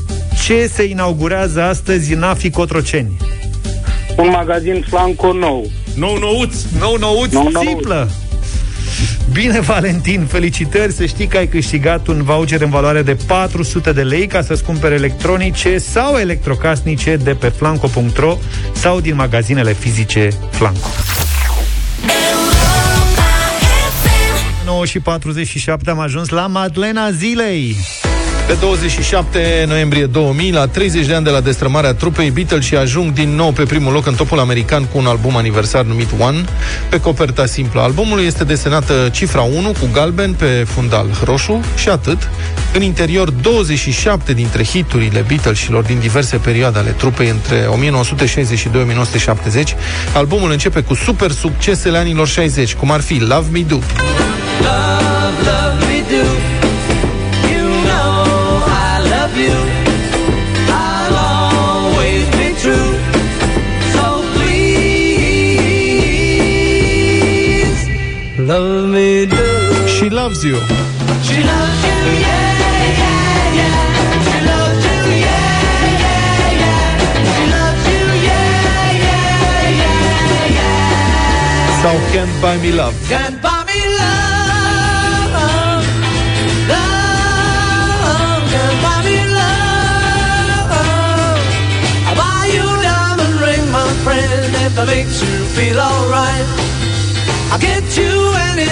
ce se inaugurează astăzi în AFI Cotroceni.
Un magazin Flanco nou.
Nou nouț!
Nou nouț,
Nou nouț.
simplă! Bine, Valentin, felicitări să știi că ai câștigat un voucher în valoare de 400 de lei ca să-ți cumperi electronice sau electrocasnice de pe flanco.ro sau din magazinele fizice Flanco. 9 și 47 am ajuns la Madlena Zilei.
Pe 27 noiembrie 2000, la 30 de ani de la destrămarea trupei, Beatles și ajung din nou pe primul loc în topul american cu un album aniversar numit One, pe coperta simplă. Albumul este desenată cifra 1 cu galben pe fundal roșu și atât. În interior, 27 dintre hiturile Beatlesilor din diverse perioade ale trupei între 1962-1970. Albumul începe cu super succesele anilor 60, cum ar fi Love Me Do.
Love, love
She Loves You.
She loves you, yeah, yeah, yeah. She loves you, yeah, yeah, yeah. She loves you, yeah, yeah, yeah, yeah.
Sau Can't Buy Me Love.
Can't buy me love, love. Can't buy me love. I'll buy you a diamond ring, my friend, if that makes you feel alright. I'll get you.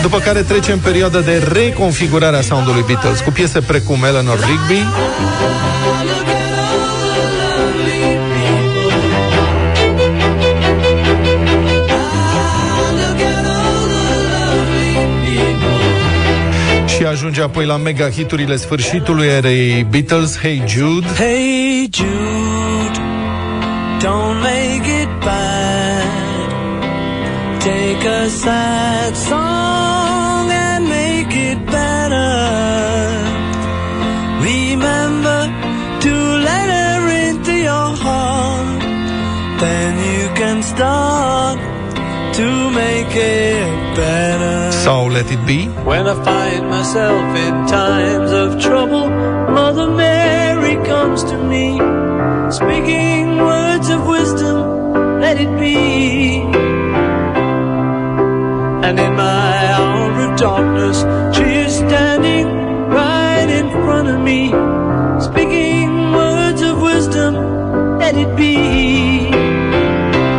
După care trecem perioada de reconfigurare a soundului Beatles cu piese precum Eleanor Rigby, și ajunge apoi la mega hiturile sfârșitului erei Beatles, Hey Jude,
Hey Jude, don't make it bad. Take a sad song to make it better.
sau Let It Be,
When I find myself in times of trouble, Mother Mary comes to me, speaking words of wisdom, let it be. And in my hour of darkness, she is standing right in front of me,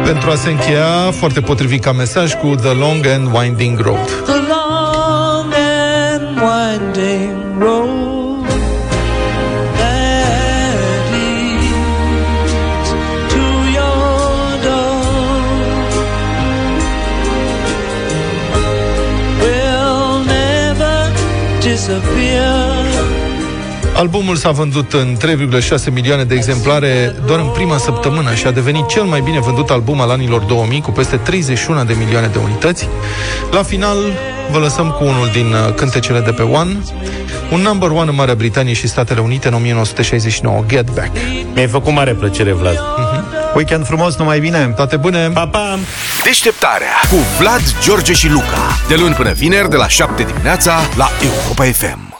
pentru a se încheia foarte potrivit ca mesaj cu The Long and Winding Road.
The long and winding road that leads to your door will never disappear.
Albumul s-a vândut în 3,6 milioane de exemplare doar în prima săptămână și a devenit cel mai bine vândut album al anilor 2000 cu peste 31 de milioane de unități. La final vă lăsăm cu unul din uh, cântecele de pe One, un number one în Marea Britanie și Statele Unite în 1969, Get Back.
Mi-ai făcut mare plăcere, Vlad.
Weekend frumos, numai bine!
Toate bune!
Pa, pa!
Deșteptarea cu Vlad, George și Luca. De luni până vineri, de la 7 dimineața, la Europa FM.